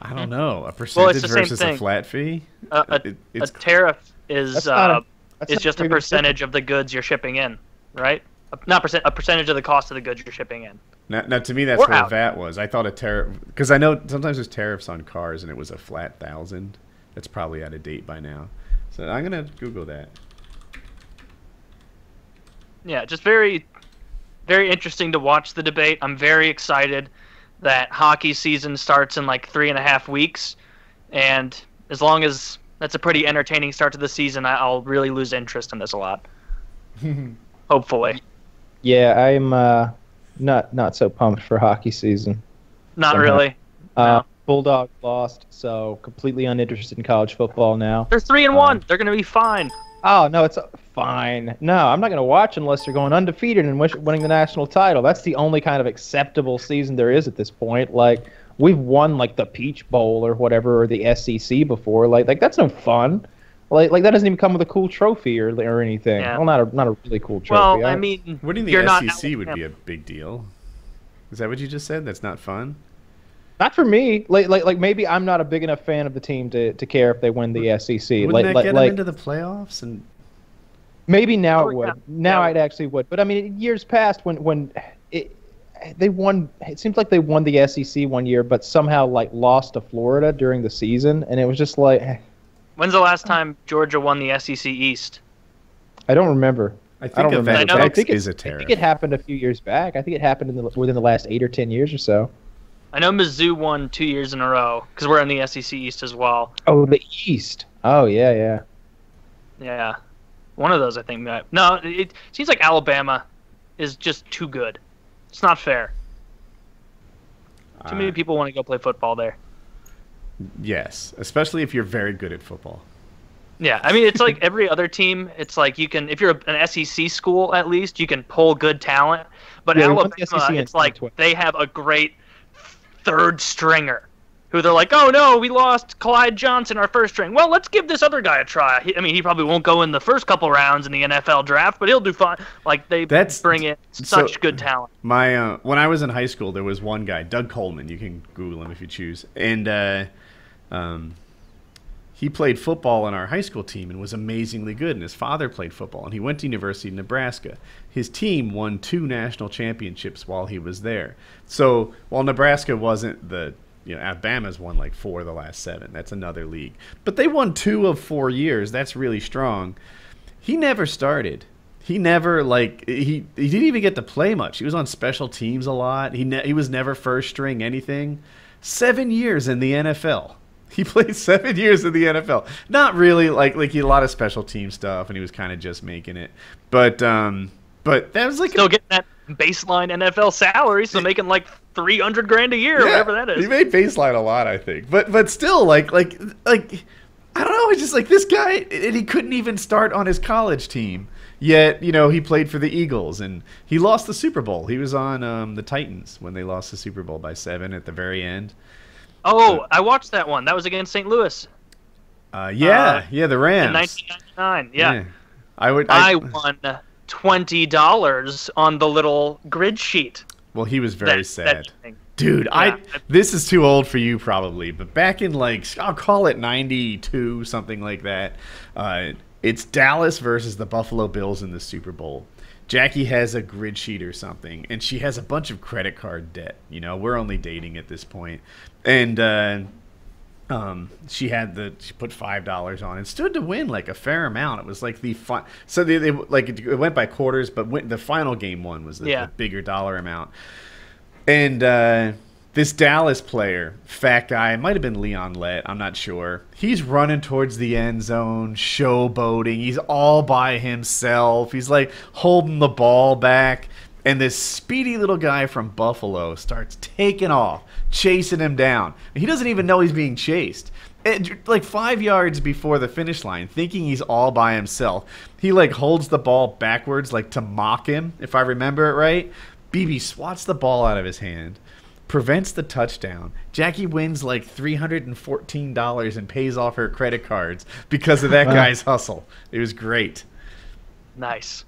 I don't know. A percentage the same versus a flat fee. A, a, It- a tariff is That's not a- uh, is just a very big percentage of the goods you're shipping in, right? Not percent, a percentage of the cost of the goods you're shipping in. Now, now to me, that's We're what out. VAT was. I thought a tariff because I know sometimes there's tariffs on cars, and it was a flat thousand. That's probably out of date by now. So I'm gonna Google that. yeah, just very, very interesting to watch the debate. I'm very excited that hockey season starts in like three and a half weeks, and as long as that's a pretty entertaining start to the season, I'll really lose interest in this a lot. Hopefully, Yeah, I'm uh, not not so pumped for hockey season. not Somehow. really. Uh, No. Bulldog lost, so completely uninterested in college football now. They're three and Um, one. They're gonna be fine. Oh no, it's uh, fine. No, I'm not going to watch unless they're going undefeated and winning the national title. That's the only kind of acceptable season there is at this point. Like we've won like the Peach Bowl or whatever or the SEC before. Like like that's no fun. Like like that doesn't even come with a cool trophy or or anything. Yeah. Well, not a not a really cool trophy. Well, I I- mean, Winning the you're not SEC would be a big deal. Is that what you just said? That's not fun. not for me. Like like like maybe I'm not a big enough fan of the team to, to care if they win the SEC. Wouldn't like that like, get like them into the playoffs? And Maybe now Oh, it would. yeah. Now Yeah. it actually would. But I mean, years past when when it, they won, it seems like they won the SEC one year, but somehow like lost to Florida during the season, and it was just like eh, When's the last time Georgia won the SEC East? I don't remember. I I think don't remember. I I think it, is a I tariff. think it happened a few years back. I think it happened in the, within the last eight or ten years or so. I know Mizzou won two years in a row because we're in the SEC East as well. Oh, the East. Oh yeah, yeah. Yeah, one of those I think. Might, no, it seems like Alabama is just too good. It's not fair. Too many Uh, people want to go play football there. Yes, especially if you're very good at football. Yeah, I mean it's like every other team. It's like you can, if you're an SEC school at least, you can pull good talent. But Yeah, we won the Alabama, it's like they have a great third stringer who they're like, oh no, we lost Clyde Johnson, our first string. Well, let's give this other guy a try. He, I mean, he probably won't go in the first couple rounds in the NFL draft, but he'll do fine. Like they That's- bring in so- such good talent. My uh, when I was in high school, there was one guy, Doug Coleman. You can Google him if you choose, and uh, um, he played football on our high school team and was amazingly good. And his father played football, and he went to University of Nebraska. His team won two national championships while he was there. So while Nebraska wasn't the you know, Alabama's won like four of the last seven. That's another league. But they won two of four years. That's really strong. He never started. He never like he he didn't even get to play much. He was on special teams a lot. He ne- he was never first string anything. Seven years in the NFL. He played seven years in the NFL. Not really like like he a lot of special team stuff, and he was kind of just making it. But um, but that was like Still getting that baseline NFL salary, so making like three hundred grand a year, or whatever that is. He made baseline a lot, I think. But but still, like like like I don't know. It's just like this guy, and he couldn't even start on his college team. Yet you know he played for the Eagles, and he lost the Super Bowl. He was on um, the Titans when they lost the Super Bowl by seven at the very end. Oh, I watched that one. That was against St. Louis Uh, yeah, Uh, yeah, the in Rams. 1999. Yeah. I would. I, I, won twenty dollars on the little grid sheet. well, he was very that- sad. that. Dude, I this is too old for you probably, but back in like I'll call it 92 something like that. Uh, it's Dallas versus the Buffalo Bills in the Super Bowl. Jackie has a grid sheet or something and she has a bunch of credit card debt, you know. We're only dating at this point. And uh um, she had the she put five dollars on and stood to win like a fair amount. It was like the fi- so they, they like it, it went by quarters, but went, the final game one was the, Yeah. the bigger dollar amount. And uh, this Dallas player, fat guy, it might have been Leon Lett, I'm not sure. He's running towards the end zone, showboating. He's all by himself. He's like holding the ball back. And this speedy little guy from Buffalo starts taking off, chasing him down. He doesn't even know he's being chased. And, like five yards before the finish line, thinking he's all by himself, he like holds the ball backwards, like to mock him, if I remember it right. Beebe swats the ball out of his hand, prevents the touchdown. Jackie wins like $314 and pays off her credit cards because of that guy's hustle. It was great. Nice.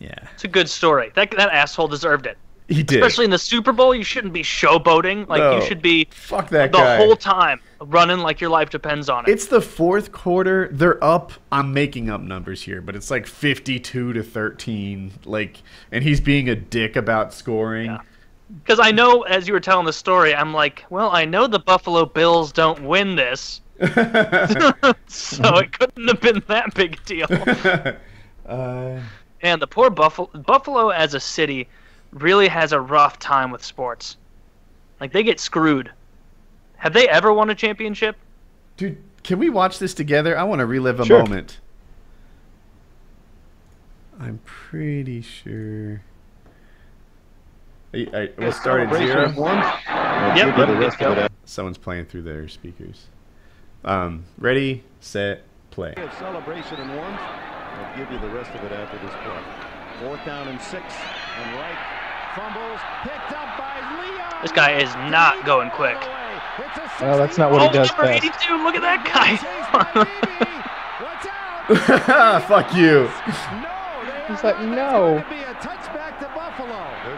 Yeah. It's a good story. That that asshole deserved it. He did. Especially in the Super Bowl, you shouldn't be showboating. Like No. you should be Fuck that the guy. whole time running like your life depends on it. It's the fourth quarter. They're up. I'm making up numbers here, but it's like 52 to 13. Like, and he's being a dick about scoring. Yeah. Because I know, as you were telling the story, I'm like, well, I know the Buffalo Bills don't win this, so it couldn't have been that big a deal. uh, And the poor Buffalo Buffalo as a city really has a rough time with sports. Like they get screwed. Have they ever won a championship? Dude, can we watch this together? I want to relive a Sure. moment. I'm pretty sure. I, I, we'll start at Celebration zero. one. Yep, the yep, rest let's of Someone's playing through their speakers. Um, ready, set, play. after. Celebration and one. I'll give you the rest of it after this play. Fourth down and six. And right. Fumbles. Picked up by Leon. This guy is not going quick. Well, that's not what he oh, does number best. 82, look at that guy. Fuck you. He's like, no.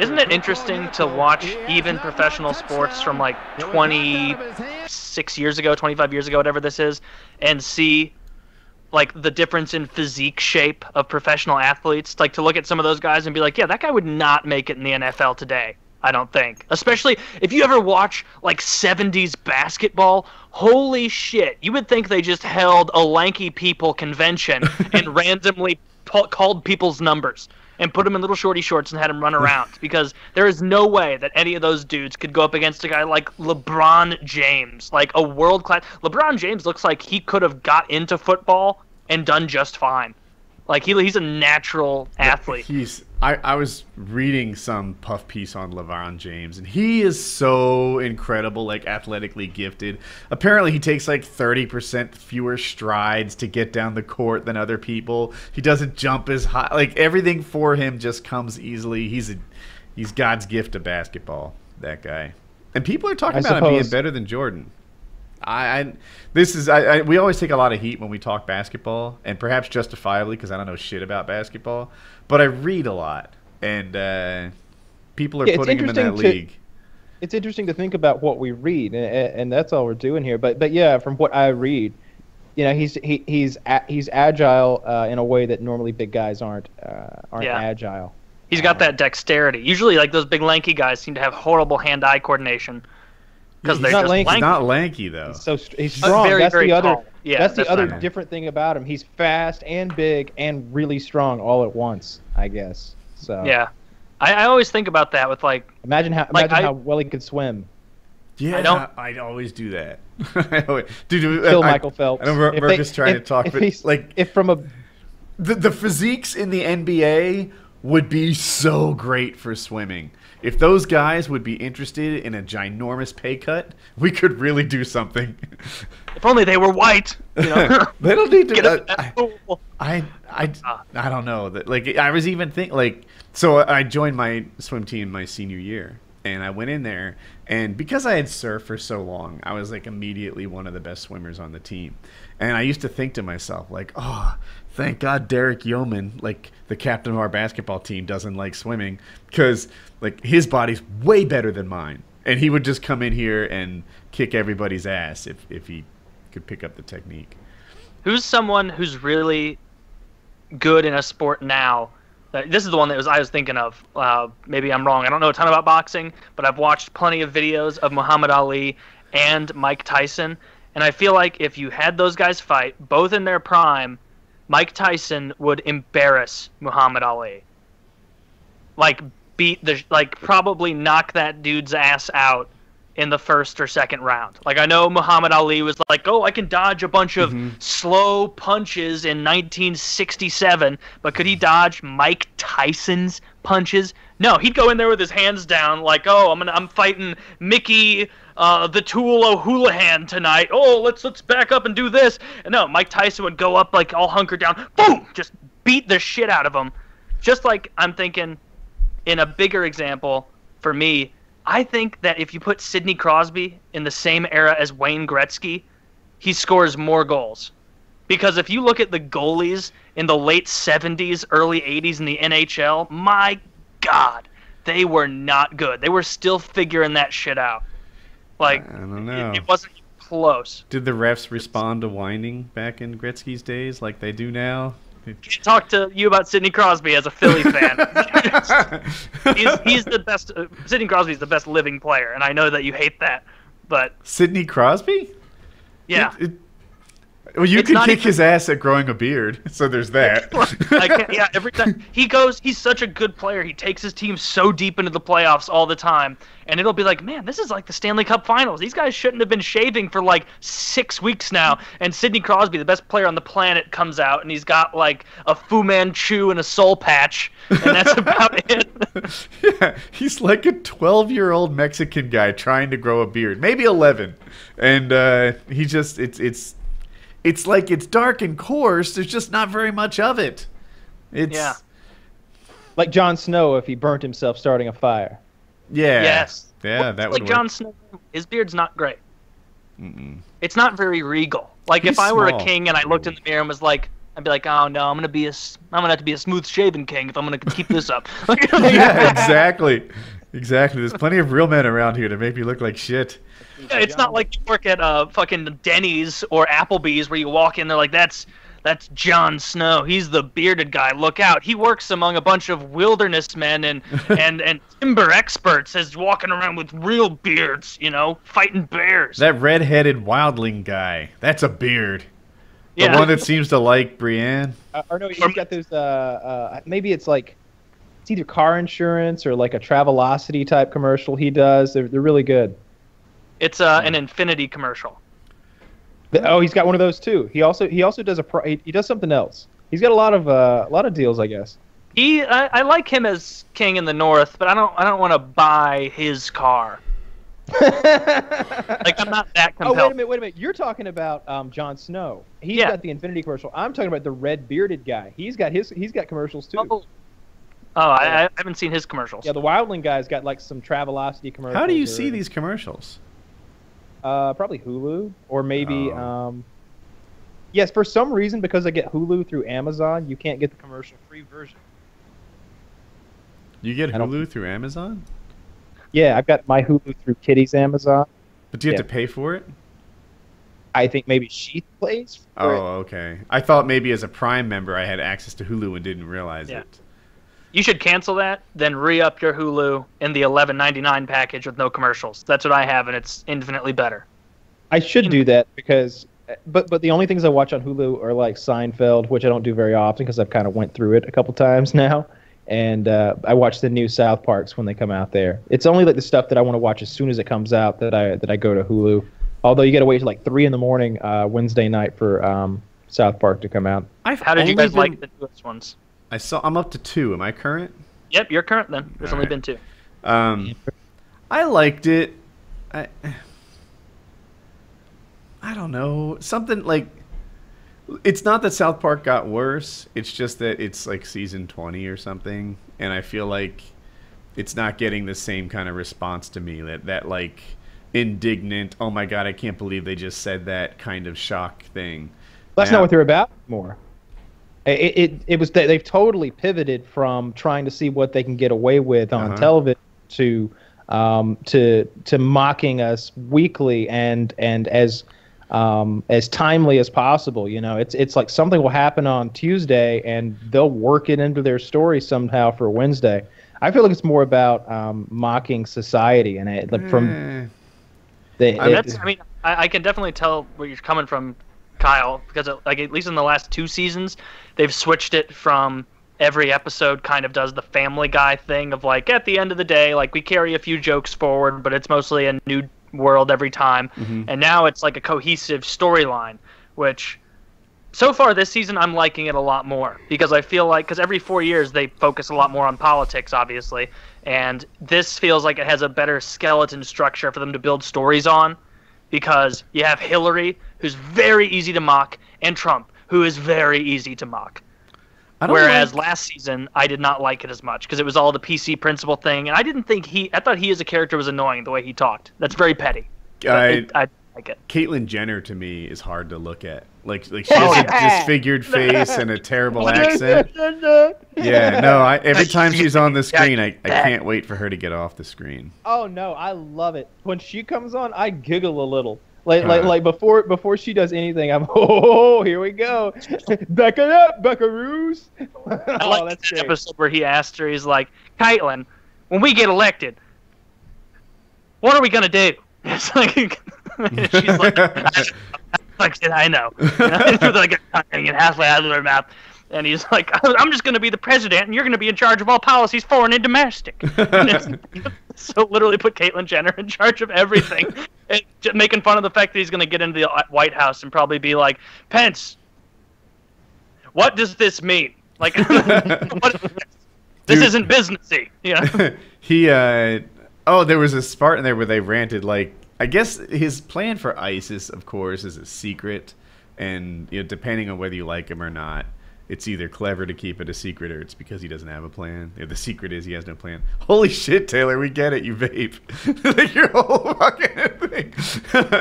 Isn't it interesting to watch even professional sports from like 26 years ago, 25 years ago, whatever this is, and see like the difference in physique shape of professional athletes? Like to look at some of those guys and be like, yeah, that guy would not make it in the NFL today. I don't think. Especially if you ever watch like 70s basketball, holy shit. You would think they just held a lanky people convention and randomly pu- called people's numbers and put him in little shorty shorts and had him run around because there is no way that any of those dudes could go up against a guy like LeBron James, like a world class. LeBron James looks like he could have got into football and done just fine. Like he, he's a natural athlete. He's. I, I was reading some puff piece on LeBron James, and he is so incredible, like athletically gifted. Apparently, he takes like 30% fewer strides to get down the court than other people. He doesn't jump as high. Like everything for him just comes easily. He's a, he's God's gift to basketball. That guy. And people are talking I about him being better than Jordan. I, I this is I, I we always take a lot of heat when we talk basketball, and perhaps justifiably because I don't know shit about basketball. But I read a lot, and uh, people are Yeah, putting him in that to- league. it's interesting to think about what we read, and, and that's all we're doing here. But but yeah, from what I read, you know, he's he, he's a, he's agile uh, in a way that normally big guys aren't uh, aren't Yeah. agile. He's got that dexterity. Usually, like those big lanky guys seem to have horrible hand-eye coordination because He's they're not just lanky. He's lanky. not lanky though. So str- he's Uh, strong. very, that's very the other. tall. Yeah, that's the that's other right. different thing about him. He's fast and big and really strong all at once. I guess. So Yeah, I, I always think about that with like Imagine how Like, imagine I- how well he could swim. Yeah, I don't- I'd always do that. I always- Dude, Kill I, Michael Phelps. I know Mer- If Merc is trying to talk, if but like if from a the, the physiques in the NBA would be so great for swimming. If those guys would be interested in a ginormous pay cut, we could really do something. if only they were white. You know? they don't need to. Get uh, pool. I, I, Ah. I don't know that. Like, I was even think like, so I joined my swim team my senior year, and I went in there, and because I had surfed for so long, I was like immediately one of the best swimmers on the team, and I used to think to myself like, oh, thank God Derek Yeoman, like the captain of our basketball team, doesn't like swimming, because like his body's way better than mine, and he would just come in here and kick everybody's ass if if he could pick up the technique. Who's someone who's really good in a sport now? This is the one that was I was thinking of. Uh, maybe I'm wrong. I don't know a ton about boxing, but I've watched plenty of videos of Muhammad Ali and Mike Tyson, and I feel like if you had those guys fight, both in their prime, Mike Tyson would embarrass Muhammad Ali. Like beat the like probably knock that dude's ass out in the first or second round. Like I know Muhammad Ali was like, "Oh, I can dodge a bunch of mm-hmm. slow punches in 1967," but could he dodge Mike Tyson's punches? No, he'd go in there with his hands down, like, "Oh, I'm gonna, I'm fighting Mickey, uh, the Tool O'Houlihan tonight. Oh, let's let's back up and do this." And no, Mike Tyson would go up like all hunkered down, boom, just beat the shit out of him. Just like I'm thinking, in a bigger example for me, I think that if you put Sidney Crosby in the same era as Wayne Gretzky, he scores more goals. Because if you look at the goalies in the late 70s, early 80s in the NHL, my God, they were not good. They were still figuring that shit out. Like, I don't know. It, wasn't close. Did the refs respond to whining back in Gretzky's days like they do now? Talk to you about Sidney Crosby as a Philly fan. he's, he's the best. Uh, Sidney Crosby's the best living player, and I know that you hate that, but Sidney Crosby? yeah, It- Well, you It's can kick even- his ass at growing a beard, so there's that. Can't, yeah, every time he goes, he's such a good player. He takes his team so deep into the playoffs all the time, and it'll be like, man, this is like the Stanley Cup Finals. These guys shouldn't have been shaving for like six weeks now. And Sidney Crosby, the best player on the planet, comes out and he's got like a Fu Manchu and a soul patch, and that's about it. yeah, he's like a 12 year old Mexican guy trying to grow a beard, maybe 11, and uh, he just it's it's it's like it's dark and coarse. There's just not very much of it. It's Yeah. Like Jon Snow if he burnt himself starting a fire. yeah, Yes. yeah, that would like would Jon. Snow, his beard's not great. Mm-mm. It's not very regal. Like He's if I were small. a king and I looked in the mirror and was like, I'd be like, oh no, I'm gonna be a, s- I'm gonna have to be a smooth shaven king if I'm gonna keep this up. yeah, exactly, exactly. There's plenty of real men around here to make me look like shit. Yeah, it's not like you work at uh fucking Denny's or Applebee's where you walk in, they're like, that's that's Jon Snow. He's the bearded guy. Look out. He works among a bunch of wilderness men and and and timber experts as walking around with real beards, you know, fighting bears. That red-headed wildling guy. That's a beard. The yeah. one that seems to like Brienne. Uh, or no, he's got those. Uh, uh, maybe it's like it's either car insurance or like a Travelocity type commercial he does. They're they're really good. it's uh, an Infiniti commercial. The- Oh, he's got one of those too. He also he also does a pro, he, he does something else. He's got a lot of uh, a lot of deals, I guess. He, I, I like him as king in the north, but I don't, I don't want to buy his car. Like I'm not that Oh wait a minute, wait a minute. You're talking about um, Jon Snow. He's Yeah. got the Infiniti commercial. I'm talking about the red bearded guy. He's got his he's got commercials too. Oh, oh I, I haven't seen his commercials. Yeah, the Wildling guy's got like some Travelocity commercials. How do you or- see these commercials? Uh, probably Hulu or maybe Oh. um. Yes, for some reason because I get Hulu through Amazon, you can't get the commercial free version. You get Hulu through Amazon, Yeah, I've got my Hulu through Kitty's Amazon. but do you have Yeah. to pay for it? I think maybe she plays. Oh, it. okay. I thought maybe as a Prime member I had access to Hulu and didn't realize Yeah. it. You should cancel that, then re-up your Hulu in the 11.99 package with no commercials. That's what I have, and it's infinitely better. I should do that because, but but the only things I watch on Hulu are like Seinfeld, which I don't do very often because I've kind of went through it a couple times now, and uh, I watch the new South Parks when they come out there. It's only like the stuff that I want to watch as soon as it comes out that I that I go to Hulu. Although you got to wait till like three in the morning uh, Wednesday night for um, South Park to come out. I've How did you only guys like the newest ones? I saw. I'm up to two. Am I current? Yep, you're current then. There's only Alright. been two. Um, I liked it. I. I don't know. Something like. It's not that South Park got worse. It's just that it's like season 20 or something, and I feel like it's not getting the same kind of response to me. That that like indignant. Oh my god! I can't believe they just said that kind of shock thing. That's Yeah. not what they're about anymore. It, it it was they- they've totally pivoted from trying to see what they can get away with on Uh-huh. television to um, to to mocking us weekly and and as um, as timely as possible. You know, it's it's like something will happen on Tuesday and they'll work it into their story somehow for Wednesday. I feel like it's more about um, mocking society and it, like from Eh. the, I mean, that's, I mean, I, I can definitely tell where you're coming from, Kyle, because uh, like at least in the last two seasons, they've switched it from every episode kind of does the Family Guy thing of like at the end of the day, like we carry a few jokes forward, but it's mostly a new world every time, Mhm. and now it's like a cohesive storyline, which. So far this season, I'm liking it a lot more because I feel like because every four years they focus a lot more on politics, obviously, and this feels like it has a better skeleton structure for them to build stories on because you have Hillary, who's very easy to mock, and Trump, who is very easy to mock. Whereas like- last season, I did not like it as much because it was all the PC Principal thing, and I didn't think he. I thought he as a character was annoying the way he talked. That's very petty. I, it- I like it. Caitlyn Jenner to me is hard to look at. Like like she has Oh, a disfigured face and a terrible accent. Yeah, no. I, every time she's on the screen, I, I can't wait for her to get off the screen. Oh no, I love it. When she comes on, I giggle a little. Like like like before before she does anything, I'm oh here we go. Back it up, Buckaroos. I oh, like that's that great. episode where he asked her, he's like, Caitlyn, when we get elected, what are we gonna do? It's like, she's like, I don't know. Like, yeah, I know. With like and halfway out of their mouth. And he's like, I'm just going to be the president, and you're going to be in charge of all policies, foreign and domestic. And so literally put Caitlyn Jenner in charge of everything, and making fun of the fact that he's going to get into the White House and probably be like, Pence, what does this mean? Like, what is this? This isn't businessy. Know? he uh oh there was a part in there where they ranted like i guess his plan for isis of course is a secret and you know depending on whether you like him or not it's either clever to keep it a secret or it's because he doesn't have a plan. The secret is he has no plan. Holy shit, Taylor, we get it. You vape. like your whole fucking thing.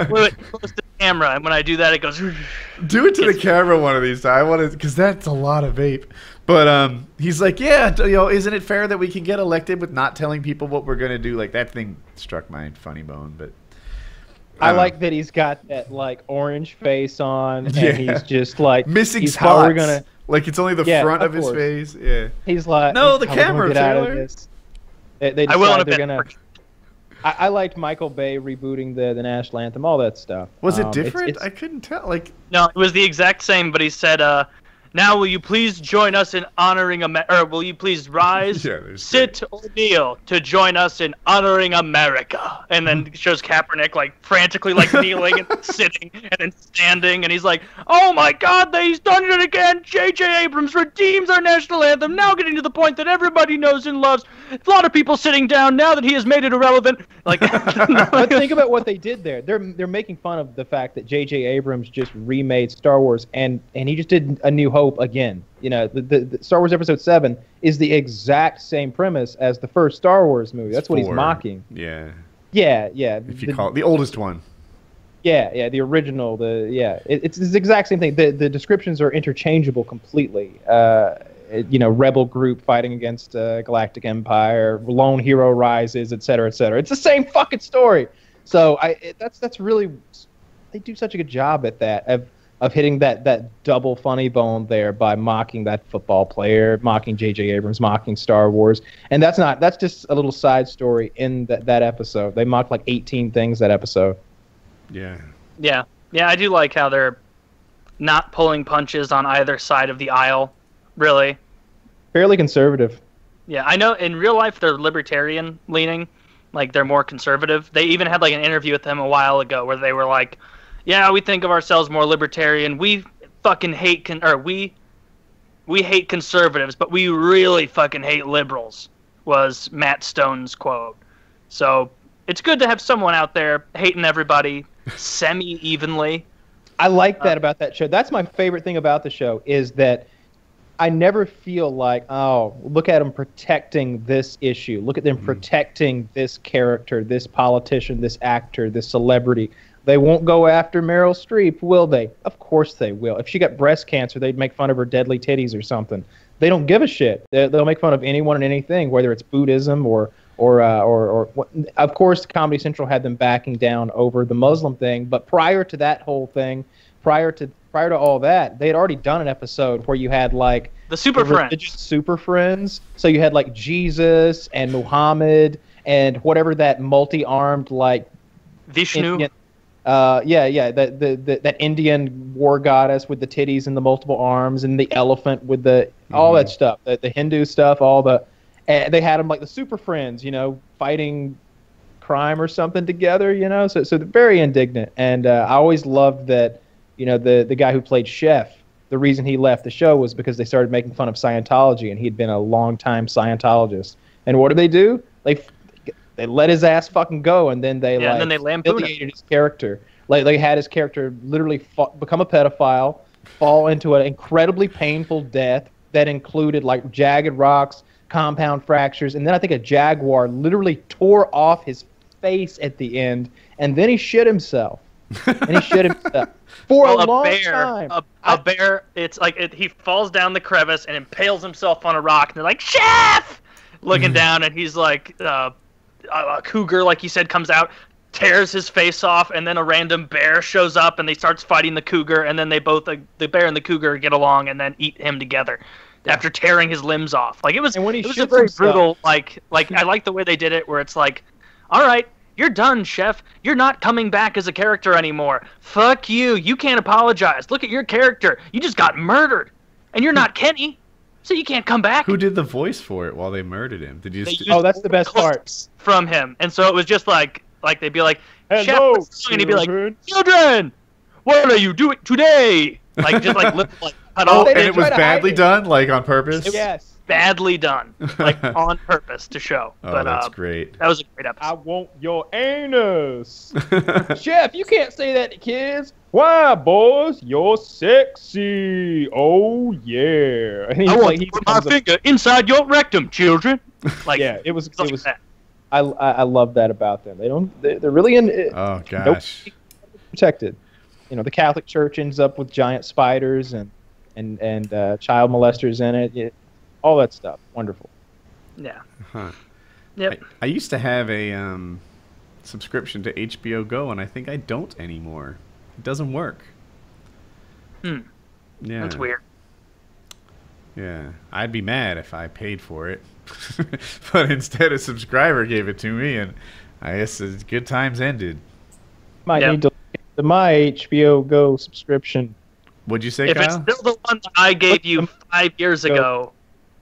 Wait, wait, close to the camera, and when I do that, it goes. Do it to the camera one of these times. I want to, because that's a lot of vape. But um, he's like, yeah, you know, isn't it fair that we can get elected with not telling people what we're gonna do? Like that thing struck my funny bone. But I uh, like that he's got that like orange face on, and Yeah. he's just like missing he's, spots. How we're gonna? like it's only the Yeah, front of of, his face. Yeah. He's like, No, he's the how we're gonna camera, get out of Taylor. this. They, they I will in a they're bit. gonna. I, I liked Michael Bay rebooting the the national anthem, all that stuff. Was it Um, it's- different? it's- I couldn't tell. Like No, it was the exact same, but he said, uh, "Now will you please join us in honoring America? Or will you please rise, Yeah, there's sit or kneel to join us in honoring America?" And then mm-hmm. shows Kaepernick like frantically like kneeling and sitting and then standing, and he's like, "Oh my God, they- he's done it again! J.J. Abrams redeems our national anthem. Now getting to the point that everybody knows and loves. A lot of people sitting down now that he has made it irrelevant." Like, but think about what they did there. They're they're making fun of the fact that J.J. Abrams just remade Star Wars, and and he just did A New Hope again. You know, the, the, the Star Wars Episode Seven is the exact same premise as the first Star Wars movie. That's what he's mocking. Yeah. Yeah, yeah. If you the- call it the oldest one. Yeah, yeah, the original, the yeah, it, it's the exact same thing. The the descriptions are interchangeable completely. Uh, it- you know, rebel group fighting against uh, Galactic Empire, lone hero rises, et cetera, et cetera. It's the same fucking story. So I it, that's that's really they do such a good job at that of of hitting that that double funny bone there by mocking that football player, mocking J.J. Abrams, mocking Star Wars, and that's not that's just a little side story in that that episode. They mocked like 18 things that episode. Yeah. Yeah, yeah, I do like how they're not pulling punches on either side of the aisle. Really, fairly conservative. yeah. I know in real life they're libertarian leaning, like they're more conservative. They even had like an interview with them a while ago where they were like, "Yeah, we think of ourselves more libertarian. We fucking hate con or we we hate conservatives, but we really fucking hate liberals." Was Matt Stone's quote. So it's good to have someone out there hating everybody semi evenly. I like that uh, about that show. That's my favorite thing about the show is that I never feel like, oh, look at them protecting this issue. Look at them mm. protecting this character, this politician, this actor, this celebrity. They won't go after Meryl Streep, will they? Of course they will. If she got breast cancer, they'd make fun of her deadly titties or something. They don't give a shit. They, they'll make fun of anyone and anything, whether it's Buddhism or or uh, or or of course Comedy Central had them backing down over the Muslim thing. But prior to that whole thing, prior to prior to all that, they had already done an episode where you had like The Super the Friends. super friends. So you had like Jesus and Muhammad and whatever that multi-armed like Vishnu. Indian, uh, yeah, yeah, that the, the that Indian war goddess with the titties and the multiple arms and the elephant with the all that stuff, the, the Hindu stuff, all the, and they had them like the super friends, you know, fighting crime or something together, you know. So so they're very indignant, and uh, I always loved that, you know, the the guy who played Chef. The reason he left the show was because they started making fun of Scientology, and he'd been a long time Scientologist. And what did they do? They they let his ass fucking go, and then they Yeah, like and then they humiliated his character. Like they had his character literally fa- become a pedophile, fall into an incredibly painful death that included like jagged rocks, compound fractures, and then I think a jaguar literally tore off his face at the end, and then he shit himself. and he shit himself for Well, a long bear, time. A, a I- bear. It's like it, he falls down the crevice and impales himself on a rock, and they're like, "Chef!" Looking down, and he's like, uh, a, a cougar, like you said, comes out, tears his face off, and then a random bear shows up, and they starts fighting the cougar, and then they both, uh, the bear and the cougar, get along, and then eat him together. After tearing his limbs off, like it was, And when he it was a very himself- brutal. Like, like I like the way they did it, where it's like, all right, You're done, chef. You're not coming back as a character anymore. Fuck you. You can't apologize. Look at your character. You just got murdered. And you're not Kenny. So you can't come back. Who did the voice for it while they murdered him? Did you They just Oh, that's the best part. From him. And so it was just like like they'd be like, Chef, Hello, and he'd be like, children. Children, what are you doing today? Like just like lip like cut Oh, off and it was try to badly it. done, like on purpose. Yes. Badly done. Like on purpose to show. Oh, but that's uh, great. that was a great episode. I want your anus. Chef, you can't say that to kids. Why, boys? You're sexy. Oh yeah. And he's I want like, to he put my becomes a- finger inside your rectum, children. Like yeah, it was. It was. like that. I, I I love that about them. They don't. They, they're really in, oh gosh. protected. You know, the Catholic Church ends up with giant spiders and and and uh, child molesters in it. Yeah, all that stuff. Wonderful. Yeah. Huh. Yep. I, I used to have a um, subscription to HBO Go, and I think I don't anymore. It doesn't work. Hmm. Yeah. That's weird. Yeah, I'd be mad if I paid for it, but instead a subscriber gave it to me, and I guess it's good times ended. Might Yep. need to look into my HBO Go subscription. What'd you say, If it's still the one that I gave you five years ago,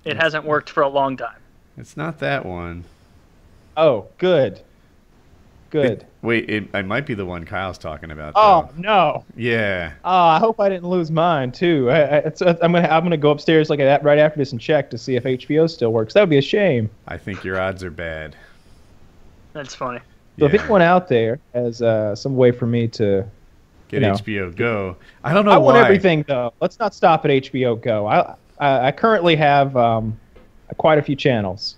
it hasn't worked for a long time. It's not that one. Oh, good. Good. Wait, it, it might be the one Kyle's talking about. Oh though. no. yeah. Oh, I hope I didn't lose mine too. I, I, it's, I'm gonna I'm gonna go upstairs like that right after this and check to see if HBO still works. That would be a shame. I think your odds are bad. That's funny. So if anyone out there has uh, some way for me to, Get you know. HBO Go. I don't know I want everything though. Let's not stop at HBO Go. I I, I currently have um, quite a few channels.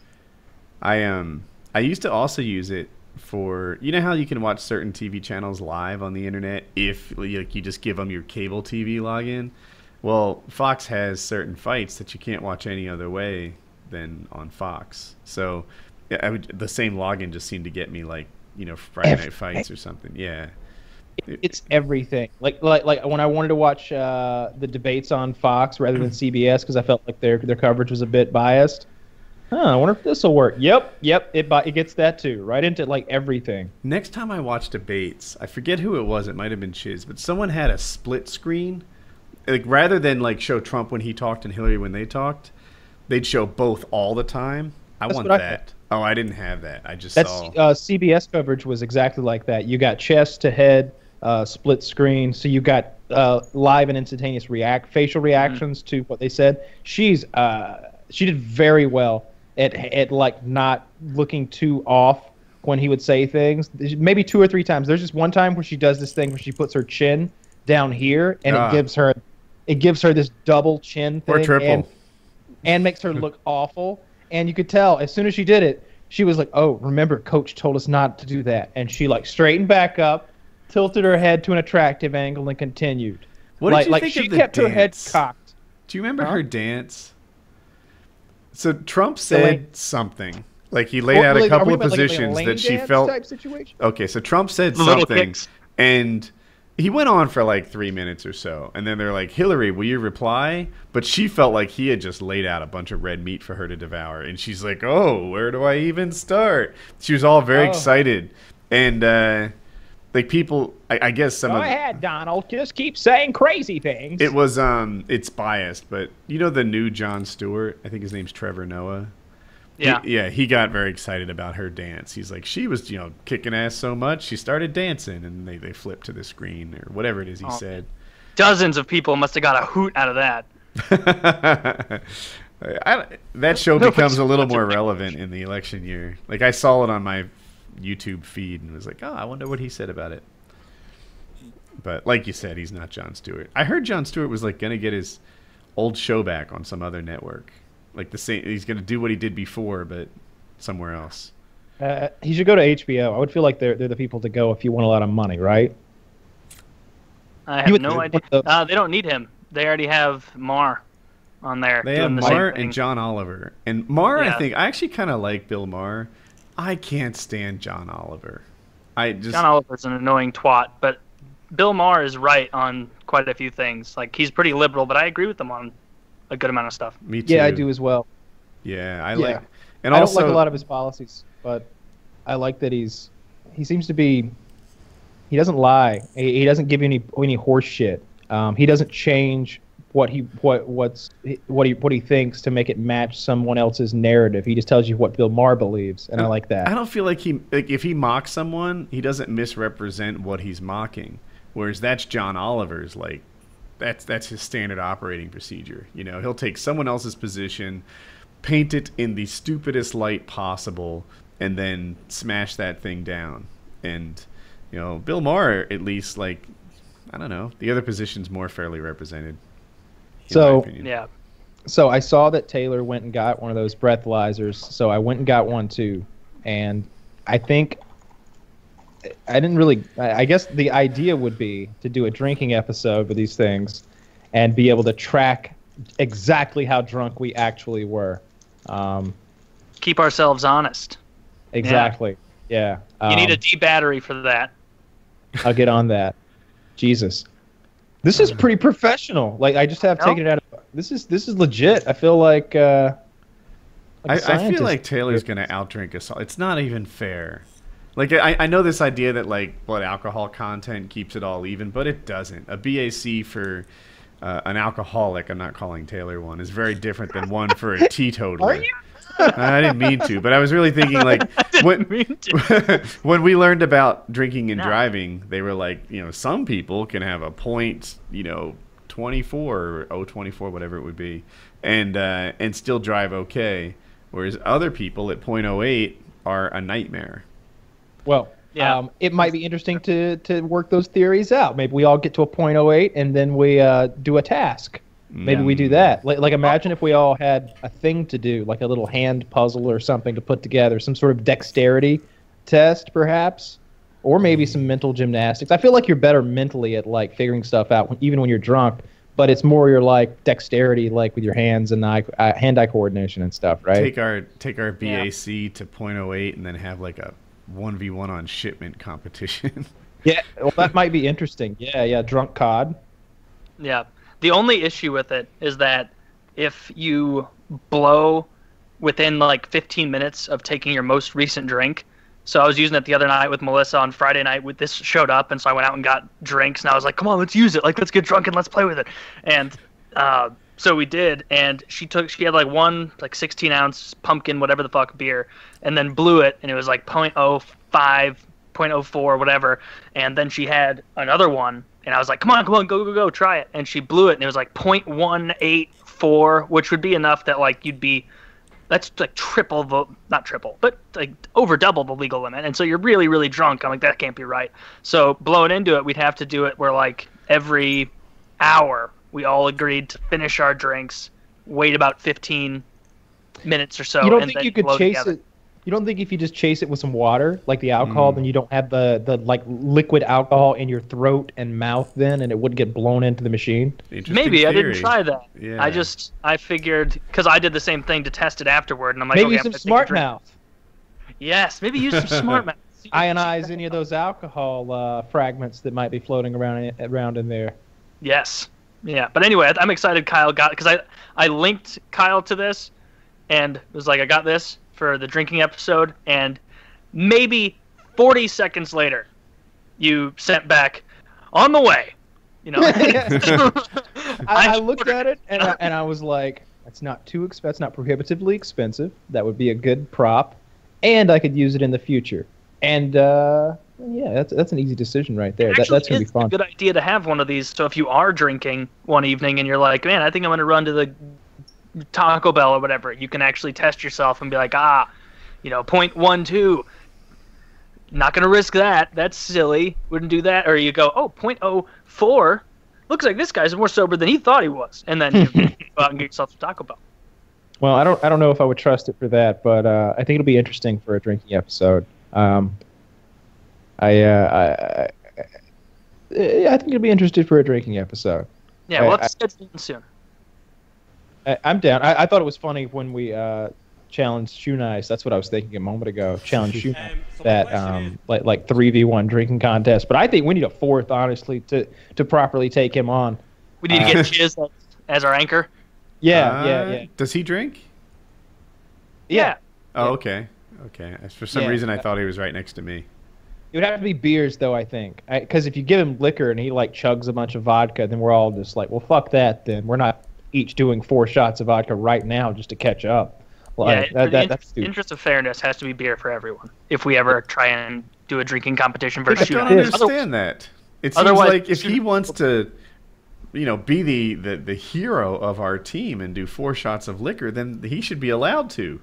I um I used to also use it for you know how you can watch certain TV channels live on the internet if like you just give them your cable TV login. Well, Fox has certain fights that you can't watch any other way than on Fox. So yeah, I would, the same login just seemed to get me like you know Friday Night Fights or something. Yeah. It's everything. Like like like when I wanted to watch uh, the debates on Fox rather than CBS because I felt like their their coverage was a bit biased. Huh, I wonder if this will work. Yep, yep. It it gets that too. Right into like everything. Next time I watch debates, I forget who it was. It might have been Chiz, but someone had a split screen. Like rather than like show Trump when he talked and Hillary when they talked, they'd show both all the time. I That's want what I that. oh, I didn't have that. I just That's saw. uh, CBS coverage was exactly like that. You got chest to head, uh, split screen. So you got uh, live and instantaneous react facial reactions to what they said. She's uh, she did very well at at like not looking too off when he would say things. Maybe two or three times. There's just one time where she does this thing where she puts her chin down here and Ah. it gives her it gives her this double chin thing or triple. and and makes her look awful. And you could tell as soon as she did it, she was like, "Oh, remember, Coach told us not to do that." And she like straightened back up, tilted her head to an attractive angle, and continued. what like did you like think she of the kept her head cocked. Do you remember Huh? her dance? So Trump said like- something. Like he laid Or, out like, a couple of about, like, a positions that she felt type situation. Okay, so Trump said The little something, and he went on for like three minutes or so, and then they're like, "Hillary, will you reply?" But she felt like he had just laid out a bunch of red meat for her to devour, and she's like, "Oh, where do I even start?" She was all very Oh. excited, and uh, like people, I, I guess some Go of ahead, Donald. Just keep saying crazy things. it was um, it's biased, but you know the new Jon Stewart, I think his name's Trevor Noah. He- Yeah. yeah, he got very excited about her dance. He's like, she was, you know, kicking ass so much, she started dancing, and they, they flipped to the screen or whatever it is he Oh. said. Dozens of people must have got a hoot out of that. I, that show Nobody's becomes a little more relevant in the election year. Like I saw it on my YouTube feed and was like, oh, I wonder what he said about it. But like you said, he's not Jon Stewart. I heard Jon Stewart was like gonna get his old show back on some other network. Like the same, he's gonna do what he did before, but somewhere else. Uh, he should go to HBO. I would feel like they're they're the people to go if you want a lot of money, right? I have would no idea. the- Uh, they don't need him. They already have Maher on there. They have doing the same Maher thing. and John Oliver. And Maher, I think I actually kind of like Bill Maher. I can't stand John Oliver. I just John Oliver's an annoying twat, but Bill Maher is right on quite a few things. Like he's pretty liberal, but I agree with him on a good amount of stuff. me too. Yeah, I do as well. Yeah, I Yeah. like. And I also, don't like a lot of his policies, but I like that he's he seems to be. He doesn't lie. He, he doesn't give you any any horse shit. Um, he doesn't change what he what what's what he what he thinks to make it match someone else's narrative. He just tells you what Bill Maher believes, and I like that. I don't feel like he like if he mocks someone, he doesn't misrepresent what he's mocking. Whereas that's John Oliver's like that's that's his standard operating procedure. You know, he'll take someone else's position, paint it in the stupidest light possible, and then smash that thing down. And you know, Bill Maher at least like I don't know, the other position's more fairly represented. In my So- opinion. Yeah. so I saw that Taylor went and got one of those breathalyzers, so I went and got one too, and I think I didn't really. I I guess the idea would be to do a drinking episode with these things, and be able to track exactly how drunk we actually were. Um, Keep ourselves honest. exactly. Yeah. You need Um, a D battery for that. I'll get on that. Jesus. This is pretty professional. Like I just have No? taken it out of this is this is legit. I feel like uh I, like a I feel like Taylor's gonna outdrink us all. It's not even fair. Like I, I know this idea that like blood alcohol content keeps it all even, but it doesn't. A BAC for uh, an alcoholic, I'm not calling Taylor one, is very different than one for a teetotaler. Are you? I didn't mean to, but I was really thinking like when mean to. when we learned about drinking and No. driving, they were like, you know, some people can have a point, you know, 24 or 024, whatever it would be, and uh, and still drive okay, whereas other people at .08 are a nightmare. Well, Yeah. um, it might be interesting to to work those theories out. Maybe we all get to a .08 and then we uh, do a task. Maybe we do that. Like, like imagine if we all had a thing to do, like a little hand puzzle or something to put together, some sort of dexterity test, perhaps, or maybe some mental gymnastics. I feel like you're better mentally at like figuring stuff out, when, even when you're drunk. But it's more your like dexterity, like with your hands and eye, uh, hand-eye coordination and stuff, right? Take our take our Yeah. BAC to .08 and then have like a 1v1 on shipment competition. yeah, well, that might be interesting. Yeah, yeah, drunk CoD. Yeah. The only issue with it is that if you blow within like 15 minutes of taking your most recent drink, so I was using it the other night with Melissa on Friday night. With this showed up, and so I went out and got drinks, and I was like, "Come on, let's use it. Like, let's get drunk and let's play with it." And uh, so we did, and she took she had like one like 16 ounce pumpkin whatever the fuck beer, and then blew it, and it was like 0.05, 0.04, whatever. And then she had another one, and I was like, "Come on, come on, go, go, go, try it." And she blew it, and it was like 0.184, which would be enough that like you'd be that's like triple the not triple but like over double the legal limit and so you're really really drunk i'm like that can't be right so blowing into it we'd have to do it where like every hour we all agreed to finish our drinks wait about 15 minutes or so you don't and think then you could blow chase together. it? You don't think if you just chase it with some water, like the alcohol, Mm. then you don't have the the like liquid alcohol in your throat and mouth, then, and it wouldn't get blown into the machine? Interesting maybe i didn't try that Yeah. i just i figured because i did the same thing to test it afterward and i'm like Maybe okay, I'm some gonna take a smart mouth yes maybe use some smart mouth ionize any of those alcohol uh, fragments that might be floating around in, around in there. Yes. Yeah. But anyway, I'm excited Kyle got because I I linked Kyle to this and was like I got this for the drinking episode and maybe 40 seconds later you sent back on the way. You know. I, I looked at it and I, and I was like, that's not too exp- that's not prohibitively expensive. That would be a good prop, and I could use it in the future. And uh, yeah, that's that's an easy decision right there. That, that's gonna be fun. a good idea to have one of these. So if you are drinking one evening and you're like, man, I think I'm going to run to the Taco Bell or whatever, you can actually test yourself and be like, ah, you know, point one two. Not going to risk that. That's silly. Wouldn't do that. Or you go, oh, point oh four. Looks like this guy's more sober than he thought he was. And then you go out and get yourself some Taco Bell. Well, I don't I don't know if I would trust it for that, but uh, I think it'll be interesting for a drinking episode. Um, I, uh, I, I I think it'll be interested for a drinking episode. Yeah, I- well, I- let's schedule it soon. I, I'm down. I, I thought it was funny when we uh, challenged Shoenice. That's what I was thinking a moment ago. Challenge Shoenice. Um, so That um, is- like like three v one drinking contest. But I think we need a fourth, honestly, to to properly take him on. We need to Uh, get Chiz as, as our anchor. Yeah, Uh, yeah, yeah, Does he drink? Yeah. Oh, okay. Okay. For some Yeah. reason, I thought he was right next to me. It would have to be beers, though. I think because if you give him liquor and he like chugs a bunch of vodka, then we're all just like, well, fuck that. Then we're not each doing four shots of vodka right now just to catch up. Like, yeah, that, in that, that's in- stupid. interest of fairness has to be beer for everyone. If we ever try and do a drinking competition versus, I versus don't shooting, is. understand that. It seems Otherwise- like if he wants to, you know, be the, the, the hero of our team and do four shots of liquor, then he should be allowed to.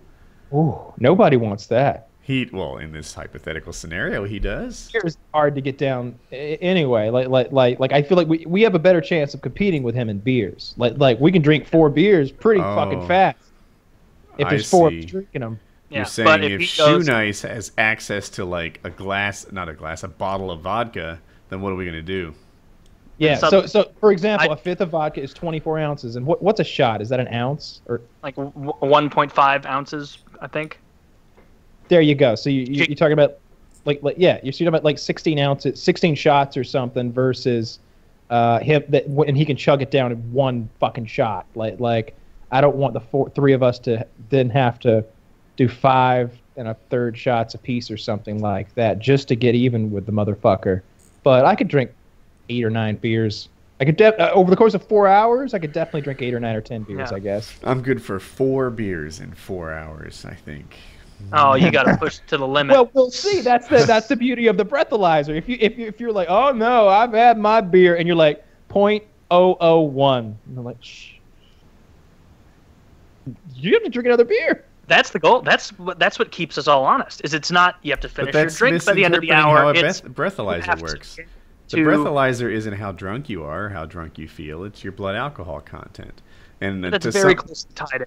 Ooh, nobody wants that. He well, in this hypothetical scenario, he does. Beer is hard to get down anyway. Like, like, like, like I feel like we, we have a better chance of competing with him in beers. Like, like we can drink four beers pretty Oh. fucking fast. If I there's four of see. drinking them. You're but saying if, if, Shoe goes, Nice has access to like a glass, not a glass, a bottle of vodka, then what are we gonna do? Yeah. Some- So, so for example, I- a fifth of vodka is 24 ounces, and what, what's a shot? Is that an ounce? Or like 1.5 ounces, I think. There you go. So you, you Jake- you're talking about like, like yeah, you're talking about like 16 ounces, 16 shots or something versus uh him that and he can chug it down in one fucking shot. Like, like I don't want the four, three of us to then have to do five and a third shots a piece or something like that just to get even with the motherfucker. But I could drink eight or nine beers. I could def- uh, over the course of four hours. I could definitely drink eight or nine or ten beers. Yeah. I guess. I'm good for four beers in four hours. I think. Oh, you got to push to the limit. Well, we'll see. That's the that's the beauty of the breathalyzer. If you if you if you're like, oh no, I've had my beer, and you're like point oh oh one, and I'm like, shh. You have to drink another beer. that's the goal. That's what that's what keeps us all honest. Is it's not you have to finish your drink by the end of the misinterpreting hour. how a it's breath- breathalyzer have to works. The breathalyzer isn't how drunk you are, how drunk you feel. It's your blood alcohol content. And That's to very some- closely tied. in.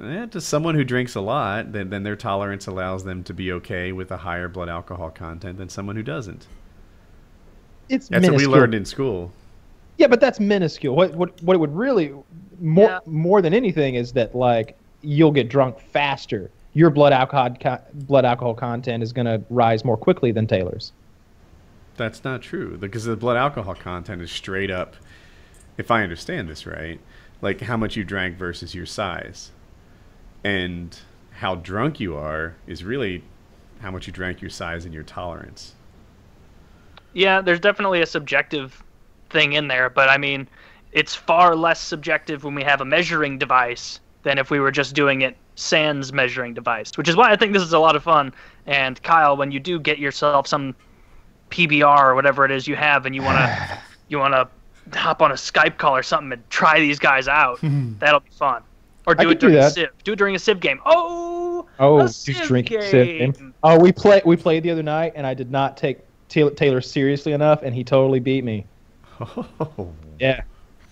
Eh, to someone who drinks a lot, then, then their tolerance allows them to be okay with a higher blood alcohol content than someone who doesn't. It's That's minuscule. what we learned in school. Yeah, but that's minuscule. What what what it would really more Yeah. more than anything is that like you'll get drunk faster. Your blood alcohol co- blood alcohol content is going to rise more quickly than Taylor's. That's not true because the blood alcohol content is straight up. If I understand this right, like how much you drank versus your size, and how drunk you are is really how much you drank, your size, and your tolerance. Yeah, there's definitely a subjective thing in there, but I mean, it's far less subjective when we have a measuring device than if we were just doing it sans measuring device, which is why I think this is a lot of fun. And Kyle, when you do get yourself some PBR or whatever it is you have, and you wanna you wanna hop on a Skype call or something and try these guys out, that'll be fun. Or do could it do during a that. Civ. Do it during a Civ game. Oh, Oh, a you Civ drink game. Civ game. Oh, we play we played the other night, and I did not take Taylor, Taylor seriously enough, and he totally beat me. Oh, Yeah,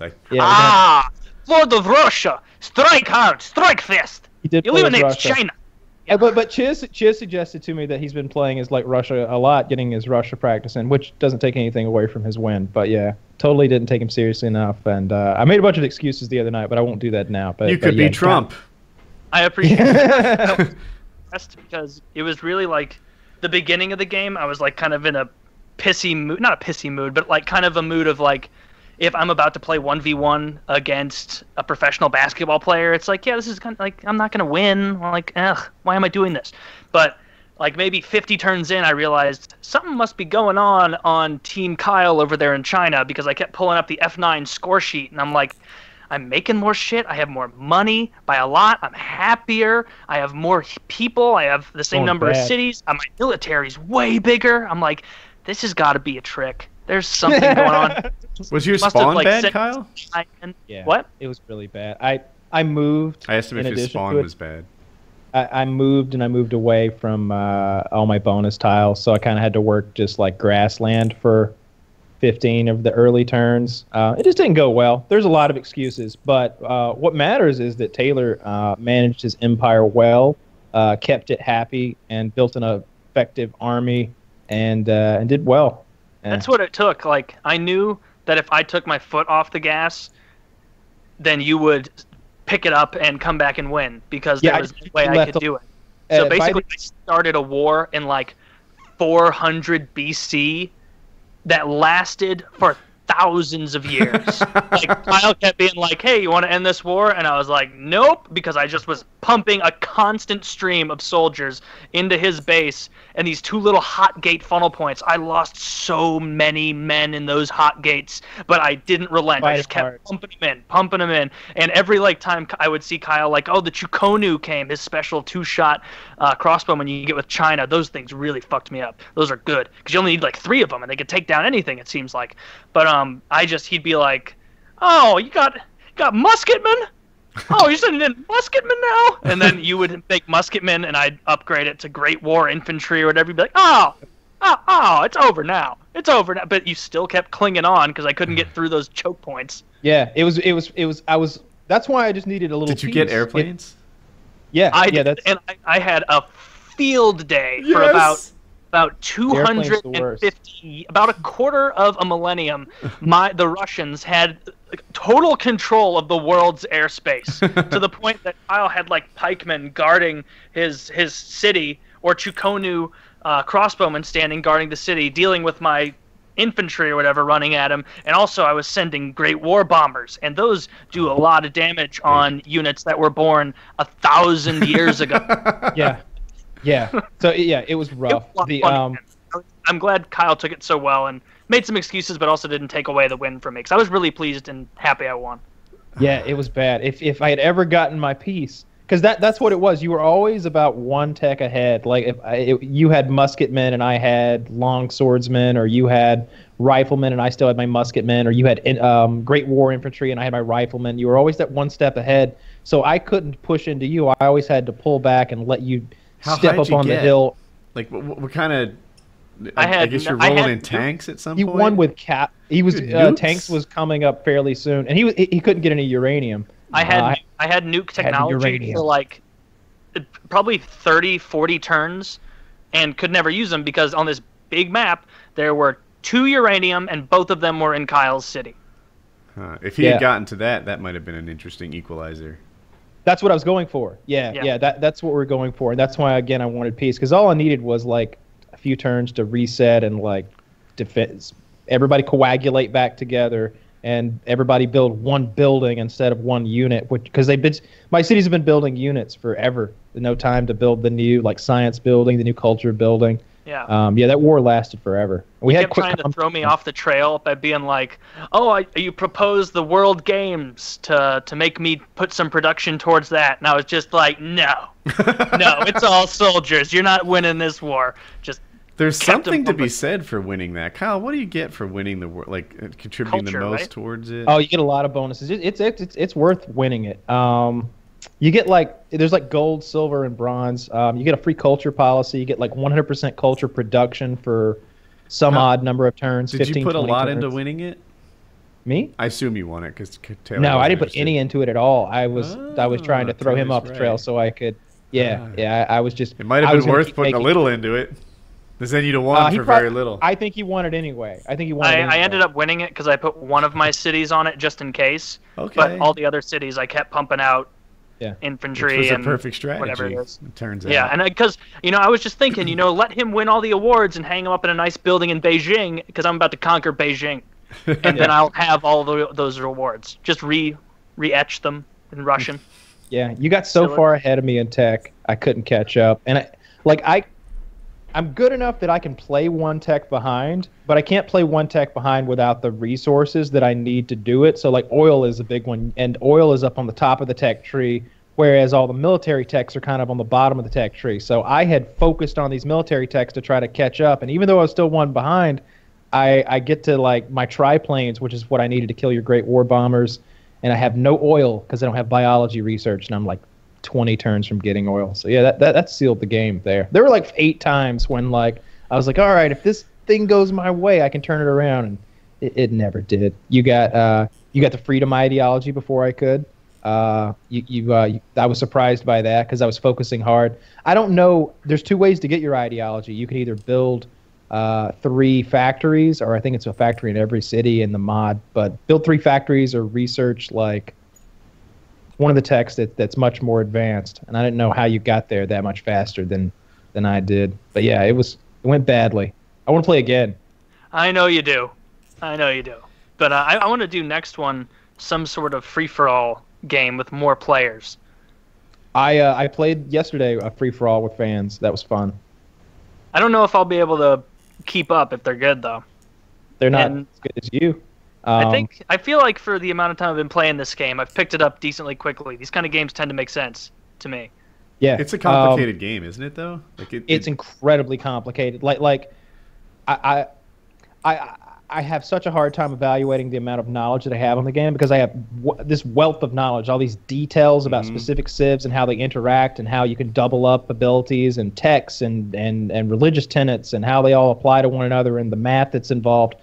like, yeah. Ah, Lord of Russia, strike hard, strike fast. he did. play as Eliminate China. Uh, but but Chiz Chiz suggested to me that he's been playing as like Russia a lot, getting his Russia practice in, which doesn't take anything away from his win. But yeah, totally didn't take him seriously enough, and uh, I made a bunch of excuses the other night, but I won't do that now. But you but could yeah, be Trump. I appreciate God. it best because it was really like the beginning of the game. I was like kind of in a pissy mood, not a pissy mood, but like kind of a mood of like if I'm about to play 1v1 against a professional basketball player, it's like, yeah, this is kind of like I'm not going to win. Like, ugh, why am I doing this? But like maybe 50 turns in, I realized something must be going on on Team Kyle over there in China because I kept pulling up the F9 score sheet and I'm like, I'm making more shit. I have more money by a lot. I'm happier. I have more people. I have the same Going number of cities. My military's way bigger. I'm like, this has got to be a trick. There's something going on. Was your Must have, spawn like, bad, Kyle? Yeah. What? It was really bad. I I moved. I asked him if his spawn was bad. I, I moved and I moved away from uh, all my bonus tiles, so I kind of had to work just like grassland for 15 of the early turns. Uh, it just didn't go well. There's a lot of excuses, but uh, what matters is that Taylor uh, managed his empire well, uh, kept it happy, and built an effective army, and uh, and did well. That's what it took. Like I knew that if I took my foot off the gas, then you would pick it up and come back and win because Yeah, there was no way I could a- do it. uh, So by basically, the- I started a war in like 400 BC that lasted for thousands of years. like Kyle kept being like, "Hey, you want to end this war?" And I was like, "Nope," because I just was pumping a constant stream of soldiers into his base and these two little hot gate funnel points. I lost so many men in those hot gates, but I didn't relent. Fight I just kept hard. pumping them in, pumping them in, and every like time I would see Kyle like, "Oh, the Chukonu came, his special two-shot uh, crossbowman you get with China. Those things really fucked me up. Those are good because you only need like three of them and they could take down anything. It seems like, but um, Um, I just he'd be like, "Oh, you got you got musketmen." oh, you're sending in musketmen now? And then you would make musketmen, and I'd upgrade it to Great War Infantry or whatever. You'd be like, oh, oh, oh, it's over now. It's over now. But you still kept clinging on because I couldn't get through those choke points. Yeah, it was. It was. It was. I was. That's why I just needed a little. Did you get piece. It- airplanes? yeah. I yeah. did, That's. and I, I had a field day for about about airplane's the worst. 250 about a quarter of a millennium my the russians had total control of the world's airspace to the point that kyle had like pikemen guarding his his city or chukonu uh, crossbowmen standing guarding the city dealing with my infantry or whatever running at him and also i was sending great war bombers and those do a lot of damage on units that were born a thousand years ago yeah. Yeah. So yeah, it was it rough. was The um. I'm glad Kyle took it so well and made some excuses, but also didn't take away the win from me. Because I was really pleased and happy I won. Yeah, it was bad. If if I had ever gotten my piece, because that that's what it was. You were always about one tech ahead. Like if I, it, you had musketmen and I had long swordsmen, or you had riflemen and I still had my musketmen, or you had in- um, great war infantry and I had my riflemen. You were always that one step ahead. So I couldn't push into you. I always had to pull back and let you How step up you on the hill. Like what, what kind of? I I, had guess you're rolling had in tanks at some He point. won with cap. He was uh, tanks was coming up fairly soon, and he was he, he couldn't get any uranium. I had Uh, I had nuke technology uranium. for like uh, probably 30, 40 turns, and could never use them because on this big map there were two uranium and both of them were in Kyle's city. Huh. If he Yeah. had gotten to that, that might have been an interesting equalizer. That's what I was going for. Yeah, Yeah. yeah, that that's what we're going for, and that's why again I wanted peace because all I needed was like a few turns to reset and like defense. Everybody coagulate back together and everybody build one building instead of one unit, which because they've been my cities have been building units forever. No time to build the new like science building, the new culture building. Yeah. Um, yeah, that war lasted forever. We he had kept quick trying to throw me off the trail by being like, "Oh, I, you proposed the World Games to to make me put some production towards that," and I was just like, "No, no, it's all soldiers. You're not winning this war." Just There's something to be said for winning that. Kyle, what do you get for winning the war? Like contributing Culture, the most right? towards it? Oh, you get a lot of bonuses. It, it's it's it's it's worth winning it. Um, you get like there's like gold, silver, and bronze. Um, you get a free culture policy. You get like 100% culture production for some How- odd number of turns. Did 15, you put a lot turns. into winning it? Me? I assume you won it because Taylor. No, I wasn't didn't put any into it at all. I was I was trying to Oh, throw him Taylor's off the trail right. so I could. Yeah, Ah. yeah. I, I was just. It might have been worth keep putting a making- little into it. Because then you'd have won Uh, for prob- very little. I think he won it anyway. I think he won. I, it I ended up winning it because I put one of my cities on it just in case. okay. But all the other cities, I kept pumping out Yeah. infantry Which was a and perfect strategy. whatever it is. It turns out. Yeah, and because you know, I was just thinking, you know, let him win all the awards and hang him up in a nice building in Beijing because I'm about to conquer Beijing, and then I'll have all the, those rewards. Just re re-etch them in Russian. Yeah, you got so Silly. far ahead of me in tech, I couldn't catch up. And I, like I, I'm good enough that I can play one tech behind, but I can't play one tech behind without the resources that I need to do it. So like oil is a big one, and oil is up on the top of the tech tree, whereas all the military techs are kind of on the bottom of the tech tree. So I had focused on these military techs to try to catch up, and even though I was still one behind, I, I get to like my triplanes, which is what I needed to kill your great war bombers, and I have no oil because I don't have biology research, and I'm like 20 turns from getting oil. So yeah, that, that that sealed the game there. There were like eight times when like I was like, all right, if this thing goes my way, I can turn it around, and it, it never did. You got uh you got the freedom ideology before I could. Uh, you, you, uh, you, I was surprised by that because I was focusing hard. I don't know. There's two ways to get your ideology. You can either build uh, three factories, or I think it's a factory in every city in the mod. But build three factories or research like one of the techs that, that's much more advanced. And I didn't know how you got there that much faster than than I did. But yeah, it was it went badly. I want to play again. I know you do. I know you do. But uh, I, I want to do next one some sort of free for all game with more players. I uh, I played yesterday a free for all with fans. That was fun. I don't know if I'll be able to keep up if they're good though. They're not And- as good as you. Um, I think I feel like for the amount of time I've been playing this game, I've picked it up decently quickly. These kind of games tend to make sense to me. yeah, It's a um, complicated game, isn't it? Though, like it, it's it- incredibly complicated. Like like, I, I I I have such a hard time evaluating the amount of knowledge that I have on the game because I have w- this wealth of knowledge, all these details about Mhm. specific civs and how they interact and how you can double up abilities and texts and and and religious tenets and how they all apply to one another and the math that's involved.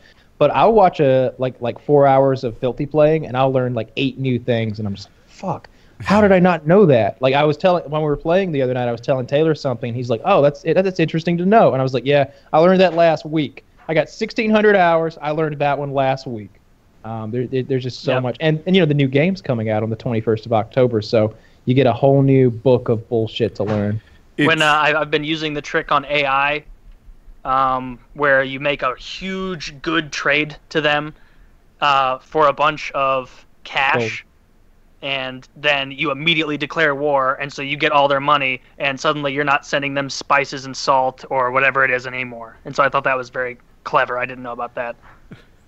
But I'll watch a like like four hours of filthy playing and I'll learn like eight new things and I'm just fuck. How did I not know that? Like I was telling when we were playing the other night, I was telling Taylor something. He's like, "Oh, that's it, that's interesting to know." And I was like, "Yeah, I learned that last week. I got 1,600 hours. I learned that one last week." Um, there, there- there's just so Yep. much, and and you know the new game's coming out on the 21st of October, so you get a whole new book of bullshit to learn. when uh, I've been using the trick on AI, um, where you make a huge good trade to them uh, for a bunch of cash, and then you immediately declare war, and so you get all their money, and suddenly you're not sending them spices and salt or whatever it is anymore. And so I thought that was very clever. I didn't know about that.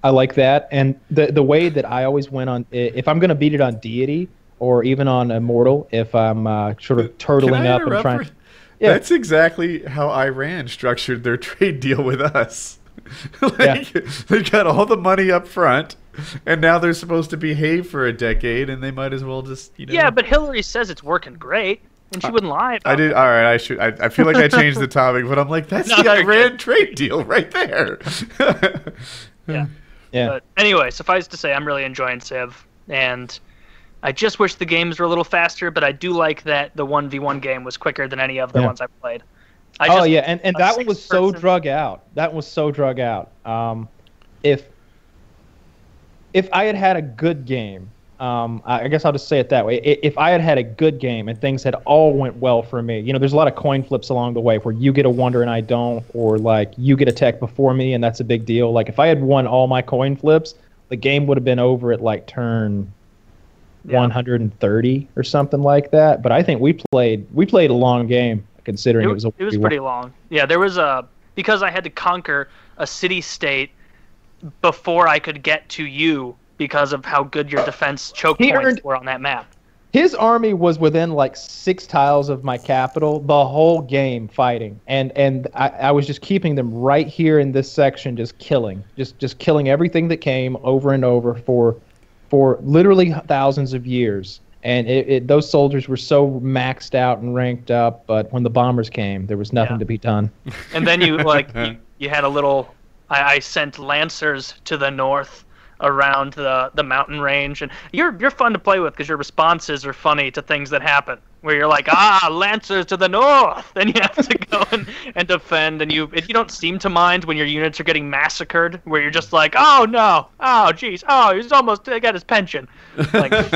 I like that, and the the way that I always went on, if I'm gonna beat it on deity or even on immortal, if I'm uh, sort of turtling up and trying. for- Yeah. That's exactly how Iran structured their trade deal with us. like, Yeah. They got all the money up front, and now they're supposed to behave for a decade, and they might as well just, you know. Yeah, but Hillary says it's working great, and she wouldn't lie about I did. it. All right, I should. I, I feel like I changed the topic, but I'm like, that's No, the you're Iran trade deal right there. Yeah. Yeah. But anyway, suffice to say, I'm really enjoying Civ, and I just wish the games were a little faster. But I do like that the one v one game was quicker than any of the Yeah. ones I've played. I oh yeah, and, and that one was so six-person- drug out. That was so drug out. Um, if if I had had a good game, um, I I guess I'll just say it that way. If I had had a good game and things had all went well for me, you know, there's a lot of coin flips along the way where you get a wonder and I don't, or like you get a tech before me and that's a big deal. Like if I had won all my coin flips, the game would have been over at like turn Yeah. 130 or something like that. But I think we played we played a long game considering It, it, was a it was 1v1. pretty long. Yeah, there was a because I had to conquer a city state before I could get to you because of how good your defense choke He points earned- were on that map. His army was within like six tiles of my capital the whole game fighting, and and I, I was just keeping them right here in this section, just killing, just just killing everything that came over and over for for literally thousands of years. And it, it, those soldiers were so maxed out and ranked up, but when the bombers came, there was nothing Yeah. to be done. And then you like you, you had a little. I, I sent lancers to the north around the the mountain range, and you're you're fun to play with because your responses are funny to things that happen. Where you're like, ah, lancers to the north, and you have to go and, and defend, and you you don't seem to mind when your units are getting massacred. Where you're just like, oh no, oh jeez, oh he's almost got his pension. Like,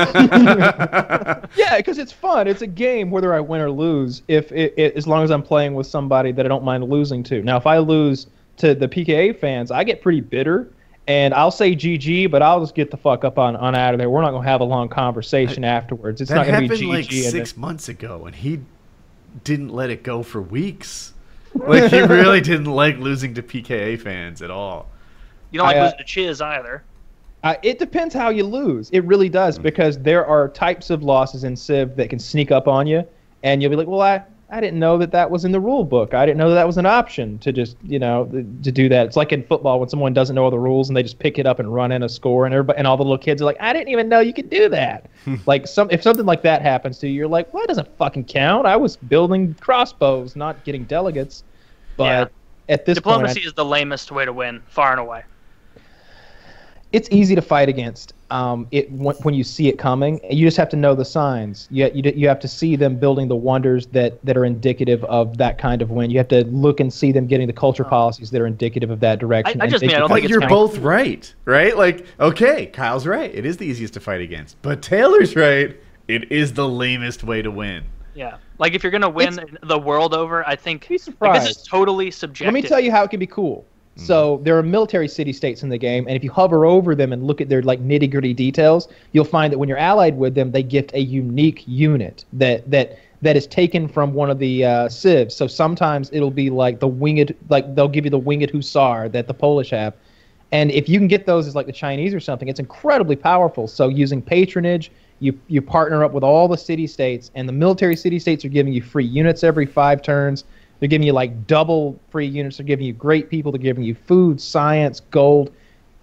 yeah, because it's fun. It's a game, whether I win or lose. If it, it, as long as I'm playing with somebody that I don't mind losing to. Now, if I lose to the PKA fans, I get pretty bitter, and I'll say GG, but I'll just get the fuck up on, on out of there. We're not gonna have a long conversation afterwards. It's not gonna be happened GG. like and then- six months ago, and he didn't let it go for weeks. Like he really didn't like losing to PKA fans at all. you don't like I, uh, losing to Chiz either. Uh, it depends how you lose. It really does Mm. because there are types of losses in Civ that can sneak up on you, and you'll be like, "Well, I, I didn't know that that was in the rule book. I didn't know that, that was an option to just you know to do that." It's like in football when someone doesn't know all the rules and they just pick it up and run in a score, and everybody and all the little kids are like, "I didn't even know you could do that." Hmm. like some if something like that happens to you, you're like, "Well, that doesn't fucking count. I was building crossbows, not getting delegates." But Yeah. at this point, I- Diplomacy is the lamest way to win, far and away. It's easy to fight against. Um, it when, when you see it coming, you just have to know the signs. You, you you have to see them building the wonders that that are indicative of that kind of win. You have to look and see them getting the culture policies that are indicative of that direction. I and just mean I don't think it's you're count. both right, right? Like, okay, Kyle's right. It is the easiest to fight against. But Taylor's right. It is the lamest way to win. Yeah, like if you're gonna win the world over, I think Be like, surprised. this is totally subjective. Let me tell you how it can be cool. So there are military city states in the game, and if you hover over them and look at their like nitty gritty details, you'll find that when you're allied with them, they gift a unique unit that that that is taken from one of the uh, civs. So sometimes it'll be like the winged, like they'll give you the winged hussar that the Polish have, and if you can get those as like the Chinese or something, it's incredibly powerful. So using patronage, you you partner up with all the city states, and the military city states are giving you free units every five turns. They're giving you like double free units. They're giving you great people. They're giving you food, science, gold.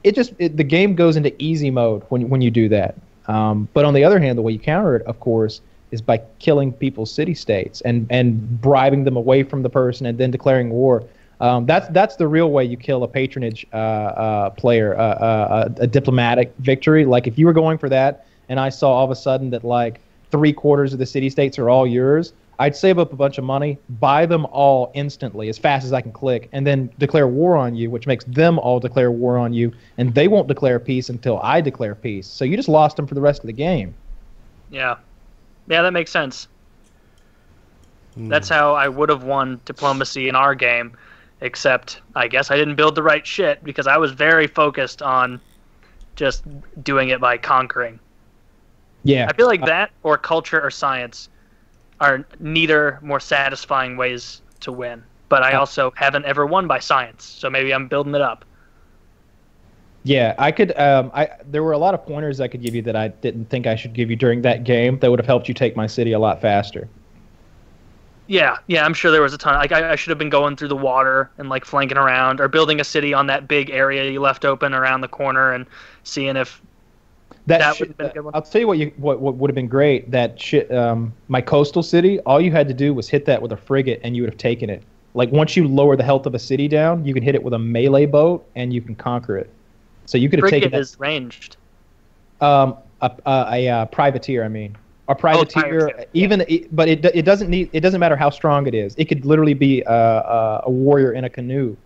It just it, the game goes into easy mode when when you do that. Um, but on the other hand, the way you counter it, of course, is by killing people's city states and and bribing them away from the person and then declaring war. Um, that's that's the real way you kill a patronage uh, uh, player, uh, uh, a diplomatic victory. Like if you were going for that, and I saw all of a sudden that like three quarters of the city states are all yours, I'd save up a bunch of money, buy them all instantly as fast as I can click, and then declare war on you, which makes them all declare war on you, and they won't declare peace until I declare peace. So you just lost them for the rest of the game. Yeah, yeah, that makes sense. Hmm. That's how I would have won diplomacy in our game, except I guess I didn't build the right shit because I was very focused on just doing it by conquering. Yeah, I feel like that or culture or science are neither more satisfying ways to win. But I also haven't ever won by science, so maybe I'm building it up. Yeah, I could. Um, I there were a lot of pointers I could give you that I didn't think I should give you during that game that would have helped you take my city a lot faster. Yeah, yeah, I'm sure there was a ton. Like I, I should have been going through the water and like flanking around, or building a city on that big area you left open around the corner, and seeing if That, That shi- would've been a good one. I'll tell you what you what, what would have been great. That shit, um, my coastal city. All you had to do was hit that with a frigate, and you would have taken it. Like once you lower the health of a city down, you can hit it with a melee boat, and you can conquer it. So you could have taken frigate is ranged. um, a, a, a, uh privateer. I mean, a privateer. privateer, even, it, but it it doesn't need. It doesn't matter how strong it is. It could literally be a, a, a warrior in a canoe,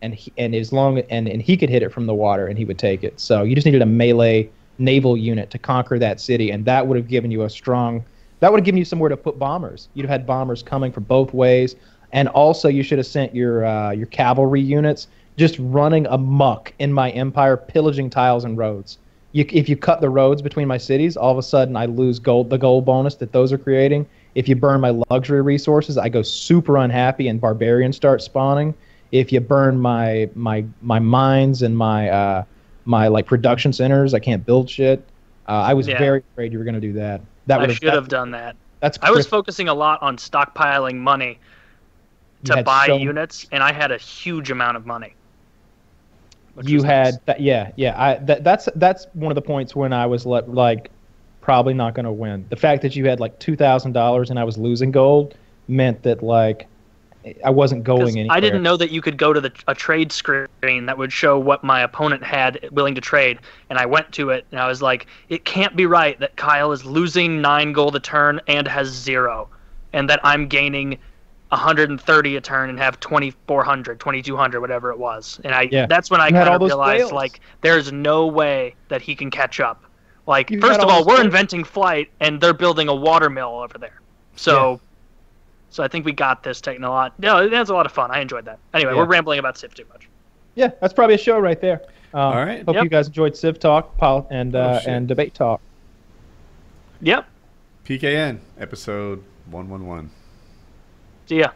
and he, and as long and and he could hit it from the water, and he would take it. So you just needed a melee naval unit to conquer that city, and that would have given you a strong. That would have given you somewhere to put bombers. You'd have had bombers coming from both ways, and also you should have sent your uh, your cavalry units just running amuck in my empire, pillaging tiles and roads. You, if you cut the roads between my cities, all of a sudden I lose gold, the gold bonus that those are creating. If you burn my luxury resources, I go super unhappy and barbarians start spawning. If you burn my my my mines and my uh, my like production centers, I can't build shit. Uh, I was Yeah. very afraid you were going to do that. That I should have done that. That's I was focusing a lot on stockpiling money to buy so- units, and I had a huge amount of money. you had nice. that, yeah yeah I that, that's that's one of the points when I was let, like probably not going to win. The fact that you had like two thousand dollars and I was losing gold meant that like I wasn't going anywhere. I didn't know that you could go to the a trade screen that would show what my opponent had willing to trade, and I went to it and I was like, it can't be right that Kyle is losing nine gold a turn and has zero, and that I'm gaining 130 a turn and have 2400, 2200, whatever it was, and I Yeah. that's when I You kind of realized whales. like there's no way that he can catch up. Like You first of all we're whales. inventing flight and they're building a water mill over there, so. So I think we got this taking a lot. No, that's a lot of fun. I enjoyed that. Anyway, Yeah. we're rambling about Civ too much. Yeah, that's probably a show right there. Um, All right. Hope Yep. you guys enjoyed Civ Talk pol- and Oh, uh, shit. and debate talk. Yep. PKN episode one one one. See ya.